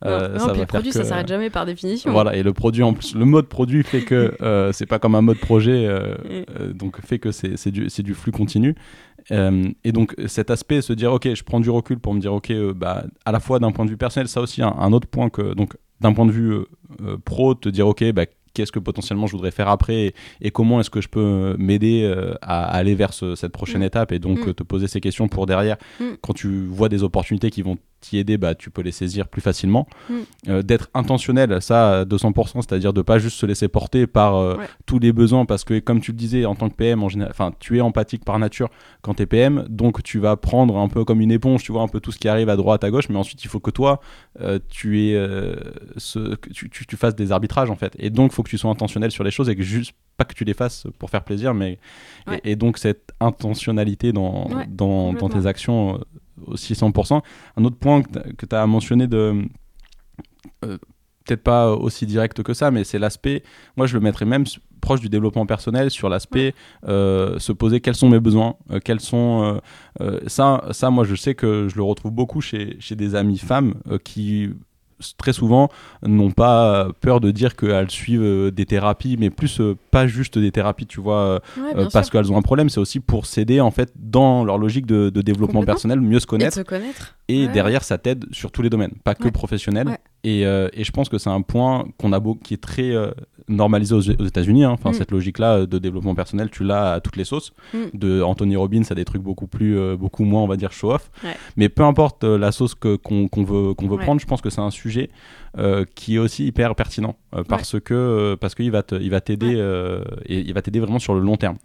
Euh, non, puis le produit, ça s'arrête jamais par définition. Voilà, et le produit en plus, le mode produit fait que c'est pas comme un mode projet, donc fait que c'est du, du flux continu. et donc cet aspect, se dire ok, je prends du recul pour me dire ok, bah, à la fois d'un point de vue personnel, ça aussi un, un autre point que donc d'un point de vue euh, euh, pro, te dire, OK, bah, qu'est-ce que potentiellement je voudrais faire après et, comment est-ce que je peux m'aider euh, à, aller vers cette prochaine mm. étape et donc mm. te poser ces questions pour derrière, mm. quand tu vois des opportunités qui vont t'y aider, bah, tu peux les saisir plus facilement. Mm. Euh, d'être intentionnel, ça, à 200%, c'est-à-dire de pas juste se laisser porter par euh, tous les besoins, parce que comme tu le disais, en tant que PM, en général, tu es empathique par nature quand tu es PM, donc tu vas prendre un peu comme une éponge, tu vois, un peu tout ce qui arrive à droite, à gauche, mais ensuite, il faut que toi, euh, tu, es, ce, tu, tu, fasses des arbitrages, en fait. Et donc, il faut que tu sois intentionnel sur les choses et que juste pas que tu les fasses pour faire plaisir, mais et, donc cette intentionnalité dans, dans, dans, tes actions aussi 100%. Un autre point que tu as mentionné de... Euh, peut-être pas aussi direct que ça, mais c'est l'aspect, moi je le mettrais même proche du développement personnel sur l'aspect euh, se poser quels sont mes besoins, euh, quels sont... ça, ça, moi je sais que je le retrouve beaucoup chez, chez des amis femmes qui très souvent n'ont pas peur de dire qu'elles suivent euh, des thérapies, mais plus euh, pas juste des thérapies, tu vois, euh, parce qu'elles ont un problème, c'est aussi pour s'aider en fait dans leur logique de, développement personnel, mieux se connaître. Et, connaître. et derrière, ça t'aide sur tous les domaines, pas que professionnel. Et, et, je pense que c'est un point qu'on a beau, qui est très normalisé aux, États-Unis. Hein. Enfin, mm. cette logique-là de développement personnel, tu l'as à toutes les sauces. Mm. De Anthony Robbins à des trucs beaucoup plus, beaucoup moins, on va dire, show-off. Mais peu importe la sauce qu'on, veut, qu'on veut prendre, je pense que c'est un sujet euh, qui est aussi hyper pertinent euh, parce que euh, parce qu'il va il va t'aider et il va t'aider vraiment sur le long terme.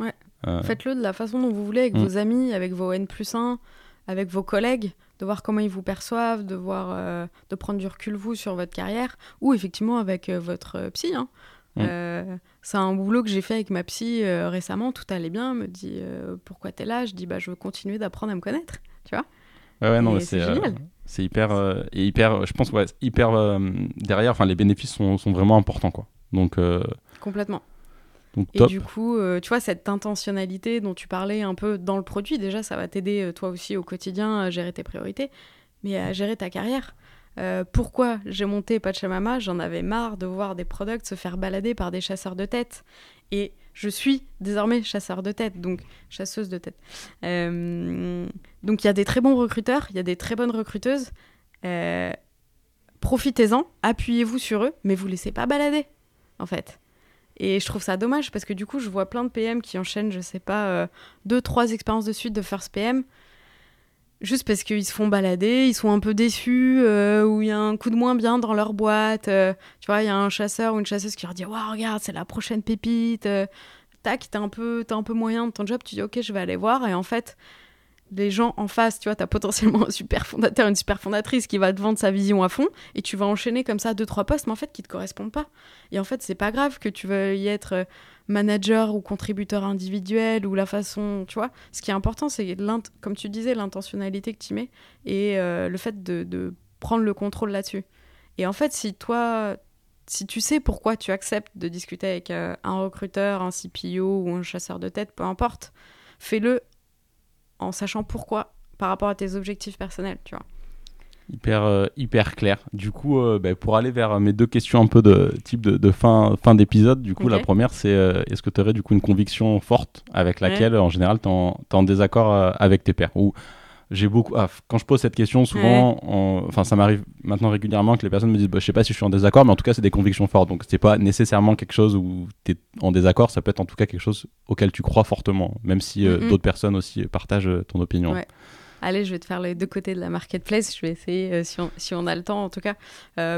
Faites-le de la façon dont vous voulez avec mm. vos amis, avec vos N plus 1. avec vos collègues, de voir comment ils vous perçoivent, de voir, euh, de prendre du recul vous sur votre carrière, ou effectivement avec euh, votre psy. Hein. Mm. c'est un boulot que j'ai fait avec ma psy récemment. Tout allait bien. Elle me dit pourquoi t'es là? Je dis bah je veux continuer d'apprendre à me connaître. Tu vois Ouais, ouais, non, c'est c'est hyper et hyper. Je pense ouais, hyper derrière. Enfin, les bénéfices sont, sont, vraiment importants quoi. Donc complètement et du coup, euh, tu vois, cette intentionnalité dont tu parlais un peu dans le produit, déjà, ça va t'aider euh, toi aussi au quotidien à gérer tes priorités, mais à gérer ta carrière. Euh, pourquoi j'ai monté Pachamama? J'en avais marre de voir des products se faire balader par des chasseurs de tête. Et je suis désormais chasseur de tête, donc chasseuse de tête. donc il y a des très bons recruteurs, il y a des très bonnes recruteuses. Profitez-en, appuyez-vous sur eux, mais vous laissez pas balader, en fait. Et je trouve ça dommage parce que du coup, je vois plein de PM qui enchaînent, je sais pas, euh, deux, trois expériences de suite de First PM, juste parce qu'ils se font balader, ils sont un peu déçus, euh, ou il y a un coup de moins bien dans leur boîte. Euh, tu vois, il y a un chasseur ou une chasseuse qui leur dit Waouh, regarde, c'est la prochaine pépite. tac, t'es un, peu, un peu moyen de ton job, tu dis Ok, je vais aller voir. Et en fait, les gens en face, tu vois, tu as potentiellement un super fondateur, une super fondatrice qui va te vendre sa vision à fond, et tu vas enchaîner comme ça deux, trois postes, mais en fait, qui te correspondent pas. Et en fait, c'est pas grave que tu veuilles être euh, manager ou contributeur individuel ou la façon, tu vois. Ce qui est important, c'est, comme tu disais, l'intentionnalité que tu mets et euh, le fait de, prendre le contrôle là-dessus. Et en fait, si toi, si tu sais pourquoi tu acceptes de discuter avec euh, un recruteur, un CPO ou un chasseur de tête, peu importe, fais-le en sachant pourquoi par rapport à tes objectifs personnels, tu vois. Hyper, euh, hyper clair. Du coup, euh, bah, pour aller vers mes deux questions un peu de type de, fin, fin d'épisode, du coup, la première, c'est euh, est-ce que tu aurais du coup une conviction forte avec laquelle, en général, tu es, en désaccord avec tes pairs Ou j'ai beaucoup ah, quand je pose cette question souvent enfin ça m'arrive maintenant régulièrement que les personnes me disent bah, je sais pas si je suis en désaccord mais en tout cas c'est des convictions fortes donc c'est pas nécessairement quelque chose où tu es en désaccord ça peut être en tout cas quelque chose auquel tu crois fortement même si euh, d'autres personnes aussi partagent euh, ton opinion Allez, je vais te faire les deux côtés de la marketplace. Je vais essayer, euh, si, on, si, on, a le temps en tout cas.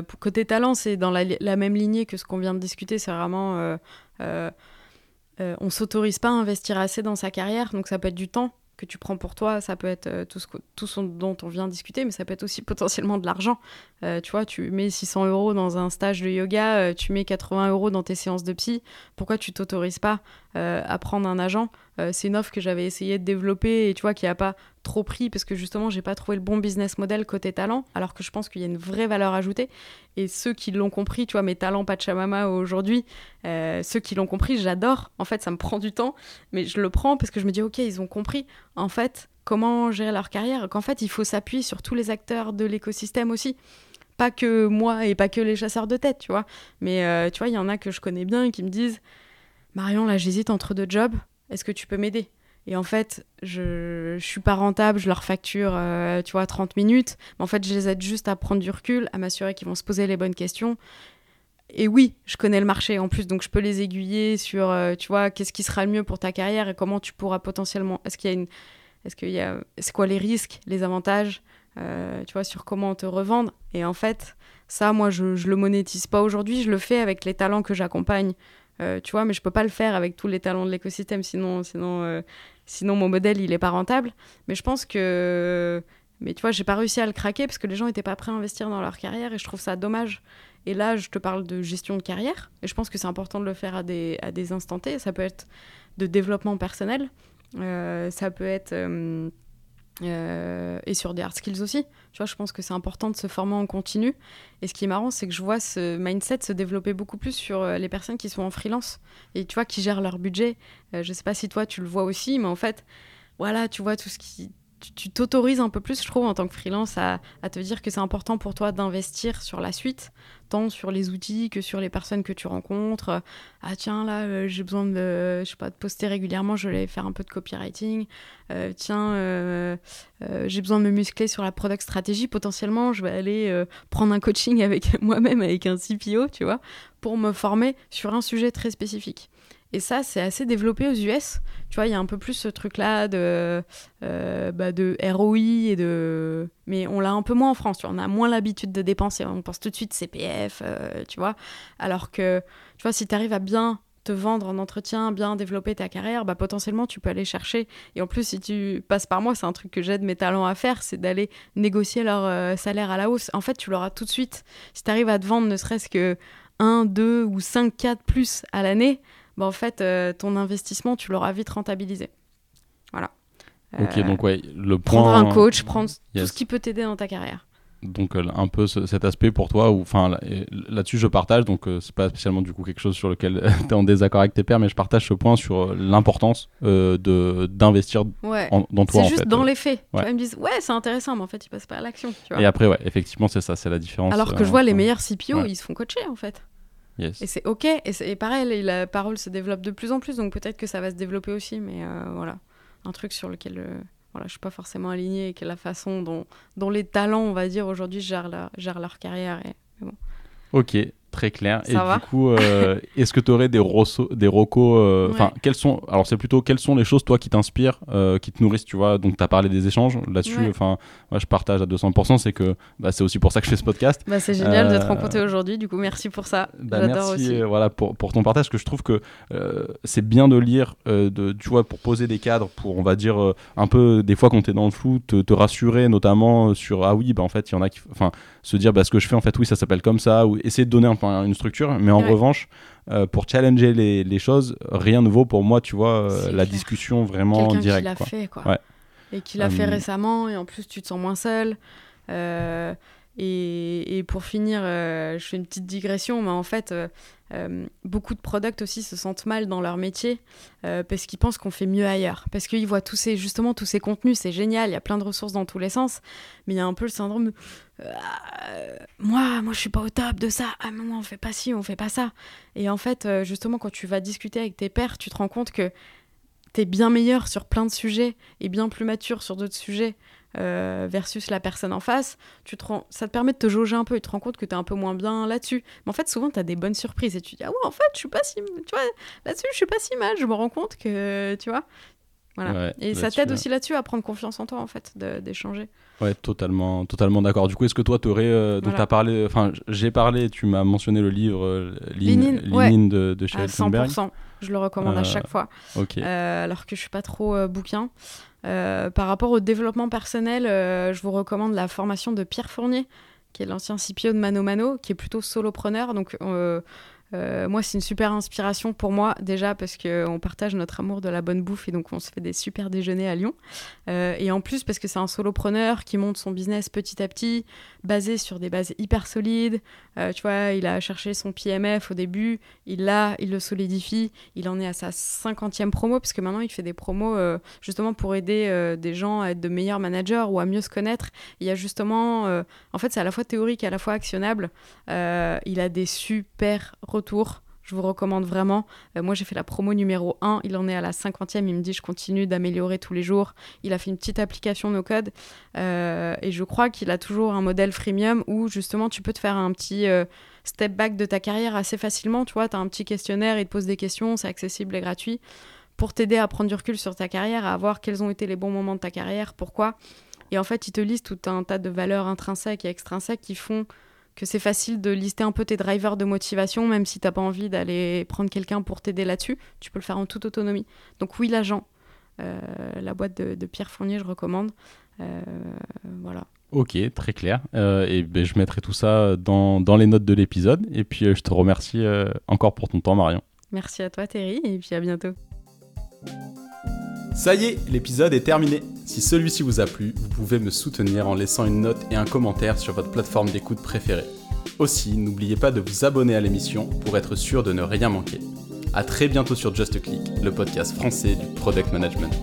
pour côté talent, c'est dans la, la, même lignée que ce qu'on vient de discuter. C'est vraiment. on s'autorise pas à investir assez dans sa carrière, donc ça peut être du temps, que tu prends pour toi, ça peut être euh, tout, ce, tout ce dont on vient discuter, mais ça peut être aussi potentiellement de l'argent. Euh, tu vois, tu mets 600 euros dans un stage de yoga, euh, tu mets 80 euros dans tes séances de psy. Pourquoi tu t'autorises pas à prendre un agent? C'est une offre que j'avais essayé de développer et tu vois qui a pas trop pris parce que justement j'ai pas trouvé le bon business model côté talent, alors que je pense qu'il y a une vraie valeur ajoutée. Et ceux qui l'ont compris, tu vois, mes talents Pachamama aujourd'hui, ceux qui l'ont compris, j'adore. En fait, ça me prend du temps, mais je le prends parce que je me dis ok, ils ont compris. En fait, comment gérer leur carrière, qu'en fait, il faut s'appuyer sur tous les acteurs de l'écosystème aussi. Pas que moi et pas que les chasseurs de tête, tu vois. Mais euh, tu vois, il y en a que je connais bien et qui me disent Marion, là, j'hésite entre deux jobs, est-ce que tu peux m'aider? Et en fait, je, je suis pas rentable, je leur facture, euh, tu vois, 30 minutes. Mais en fait, je les aide juste à prendre du recul, à m'assurer qu'ils vont se poser les bonnes questions. Et oui, je connais le marché en plus, donc je peux les aiguiller sur, euh, tu vois, qu'est-ce qui sera le mieux pour ta carrière et comment tu pourras potentiellement. Est-ce qu'il y a une est-ce y a, c'est quoi les risques, les avantages, euh, tu vois, sur comment te revendre. Et en fait, ça, moi, je, je le monétise pas aujourd'hui. Je le fais avec les talents que j'accompagne, euh, tu vois, mais je peux pas le faire avec tous les talents de l'écosystème, sinon, sinon, euh, sinon mon modèle il est pas rentable. Mais je pense que, mais tu vois, j'ai pas réussi à le craquer parce que les gens étaient pas prêts à investir dans leur carrière et je trouve ça dommage. Et là, je te parle de gestion de carrière et je pense que c'est important de le faire à des, à des instants T. Ça peut être de développement personnel. Euh, ça peut être. Euh, euh, et sur des hard skills aussi. Tu vois, je pense que c'est important de se former en continu. Et ce qui est marrant, c'est que je vois ce mindset se développer beaucoup plus sur les personnes qui sont en freelance et tu vois, qui gèrent leur budget. je sais pas si toi tu le vois aussi, mais en fait, voilà, tu vois tout ce qui tu t'autorises un peu plus, je trouve, en tant que freelance, à, te dire que c'est important pour toi d'investir sur la suite, tant sur les outils que sur les personnes que tu rencontres. Ah tiens, là, euh, j'ai besoin de, je sais pas, de poster régulièrement, je vais faire un peu de copywriting. Euh, tiens, euh, j'ai besoin de me muscler sur la product stratégie. Potentiellement, je vais aller prendre un coaching avec moi-même, avec un CPO, tu vois, pour me former sur un sujet très spécifique. Et ça, c'est assez développé aux US. Tu vois, il y a un peu plus ce truc-là de, euh, bah de ROI et de. Mais on l'a un peu moins en France. Tu vois, on a moins l'habitude de dépenser. On pense tout de suite CPF, euh, tu vois. Alors que, tu vois, si tu arrives à bien te vendre en entretien, bien développer ta carrière, bah, potentiellement, tu peux aller chercher. Et en plus, si tu passes par moi, c'est un truc que j'aide mes talents à faire, c'est d'aller négocier leur euh, salaire à la hausse. En fait, tu l'auras tout de suite. Si tu arrives à te vendre ne serait-ce que 1, 2 ou 5, 4 plus à l'année, bah, en fait, euh, ton investissement, tu l'auras vite rentabilisé. Voilà. Ok, Euh, donc ouais, le point. Prendre un coach, prendre tout ce qui peut t'aider dans ta carrière. Donc euh, un peu ce- cet aspect pour toi, là- là-dessus je partage, donc euh, c'est pas spécialement du coup quelque chose sur lequel tu es en désaccord avec tes pairs, mais je partage ce point sur euh, l'importance euh, de d'investir Ouais. dans toi C'est en juste fait. dans euh. les faits. Tu Ouais. vois, ils me disent, ouais, c'est intéressant, mais en fait, ils passent pas à l'action. Et après, ouais, effectivement, c'est ça, c'est la différence. Alors que euh, je vois les meilleurs CPO, ouais. ils se font coacher en fait. Yes. Et c'est ok. Et, et pareil, la parole se développe de plus en plus, donc peut-être que ça va se développer aussi. Mais euh, voilà, un truc sur lequel euh, voilà, je suis pas forcément alignée et que la façon dont, dont les talents, on va dire, aujourd'hui gèrent, leur- gèrent leur carrière. Et... Ok, très clair. Ça et va du coup, euh, est-ce que tu aurais des, rosso- des recos euh, Enfin, Ouais. quels sont Alors, c'est plutôt quelles sont les choses, toi, qui t'inspirent, euh, qui te nourrissent, tu vois? Donc, tu as parlé des échanges là-dessus. Ouais. Enfin, moi, je partage à 200%. C'est que bah, c'est aussi pour ça que je fais ce podcast. Bah, c'est génial de te rencontrer aujourd'hui. Du coup, merci pour ça. Bah, J'adore merci aussi. voilà, pour, pour ton partage, que je trouve que c'est bien de lire, de, tu vois, pour poser des cadres, pour, on va dire, un peu, des fois, quand tu es dans le flou, te, te rassurer, notamment sur, ah oui, bah, en fait, il y en a qui. Enfin, se dire, bah, ce que je fais, en fait, oui, ça s'appelle comme ça, ou essayer de donner un une structure, mais en Ouais. revanche, euh, pour challenger les, les choses, rien ne vaut pour moi, tu vois, euh, la clair. discussion vraiment directe. l'a quoi. fait, quoi. Ouais. Et qui l'a fait Hum. récemment, et en plus, tu te sens moins seul. Euh, et, et pour finir, euh, je fais une petite digression, mais en fait, euh, beaucoup de products aussi se sentent mal dans leur métier euh, parce qu'ils pensent qu'on fait mieux ailleurs. Parce qu'ils voient tous ces, justement tous ces contenus, c'est génial, il y a plein de ressources dans tous les sens, mais il y a un peu le syndrome euh, moi, moi je suis pas au top de ça, ah moi on fait pas ci, on fait pas ça. Et en fait, justement, quand tu vas discuter avec tes pairs, tu te rends compte que t'es bien meilleur sur plein de sujets et bien plus mature sur d'autres sujets euh, versus la personne en face, tu te rends- ça te permet de te jauger un peu et tu te rends compte que tu es un peu moins bien là-dessus. Mais en fait, souvent, tu as des bonnes surprises et tu dis, ah ouais, en fait, je suis pas si. Tu vois, là-dessus, je suis pas si mal. Je me rends compte que. Tu vois voilà. Ouais, et ça t'aide aussi là-dessus à prendre confiance en toi, en fait, d'échanger. Ouais, totalement, totalement d'accord. Du coup, est-ce que toi, tu aurais. donc, Voilà. tu as parlé. Enfin, j'ai parlé, tu m'as mentionné le livre euh, Lean ouais. De, de À Sheryl Sandberg. 100%. Je le recommande Euh, à chaque fois. Ok. Euh, alors que je suis pas trop euh, bouquin. Euh, par rapport au développement personnel, euh, je vous recommande la formation de Pierre Fournier, qui est l'ancien CPO de Mano Mano, qui est plutôt solopreneur. Donc, euh, euh, moi, c'est une super inspiration pour moi, déjà parce qu'on partage notre amour de la bonne bouffe et donc on se fait des super déjeuners à Lyon. Euh, et en plus, parce que c'est un solopreneur qui monte son business petit à petit, basé sur des bases hyper solides. Euh, tu vois, il a cherché son PMF au début, il l'a, il le solidifie, il en est à sa cinquantième promo, parce que maintenant il fait des promos justement pour aider des gens à être de meilleurs managers ou à mieux se connaître. Il y a justement, en fait, c'est à la fois théorique et à la fois actionnable. Il a des super retours. Je vous recommande vraiment. Euh, moi, j'ai fait la promo numéro 1. Il en est à la 50e. Il me dit, je continue d'améliorer tous les jours. Il a fait une petite application no code. Euh, et je crois qu'il a toujours un modèle freemium où justement tu peux te faire un petit euh, step back de ta carrière assez facilement. Tu vois, tu as un petit questionnaire, il te pose des questions, c'est accessible et gratuit pour t'aider à prendre du recul sur ta carrière, à voir quels ont été les bons moments de ta carrière, pourquoi. Et en fait, il te liste tout un tas de valeurs intrinsèques et extrinsèques qui font que c'est facile de lister un peu tes drivers de motivation, même si t'as pas envie d'aller prendre quelqu'un pour t'aider là-dessus. Tu peux le faire en toute autonomie. Donc oui, l'agent, euh, la boîte de, de Pierre Fournier, je recommande. Euh, voilà. Ok, très clair. Euh, et ben, je mettrai tout ça dans, dans les notes de l'épisode. Et puis, je te remercie encore pour ton temps, Marion. Merci à toi, Terry, et puis à bientôt. Ça y est, l'épisode est terminé. Si celui-ci vous a plu, vous pouvez me soutenir en laissant une note et un commentaire sur votre plateforme d'écoute préférée. Aussi, n'oubliez pas de vous abonner à l'émission pour être sûr de ne rien manquer. A très bientôt sur Just Click, le podcast français du product management.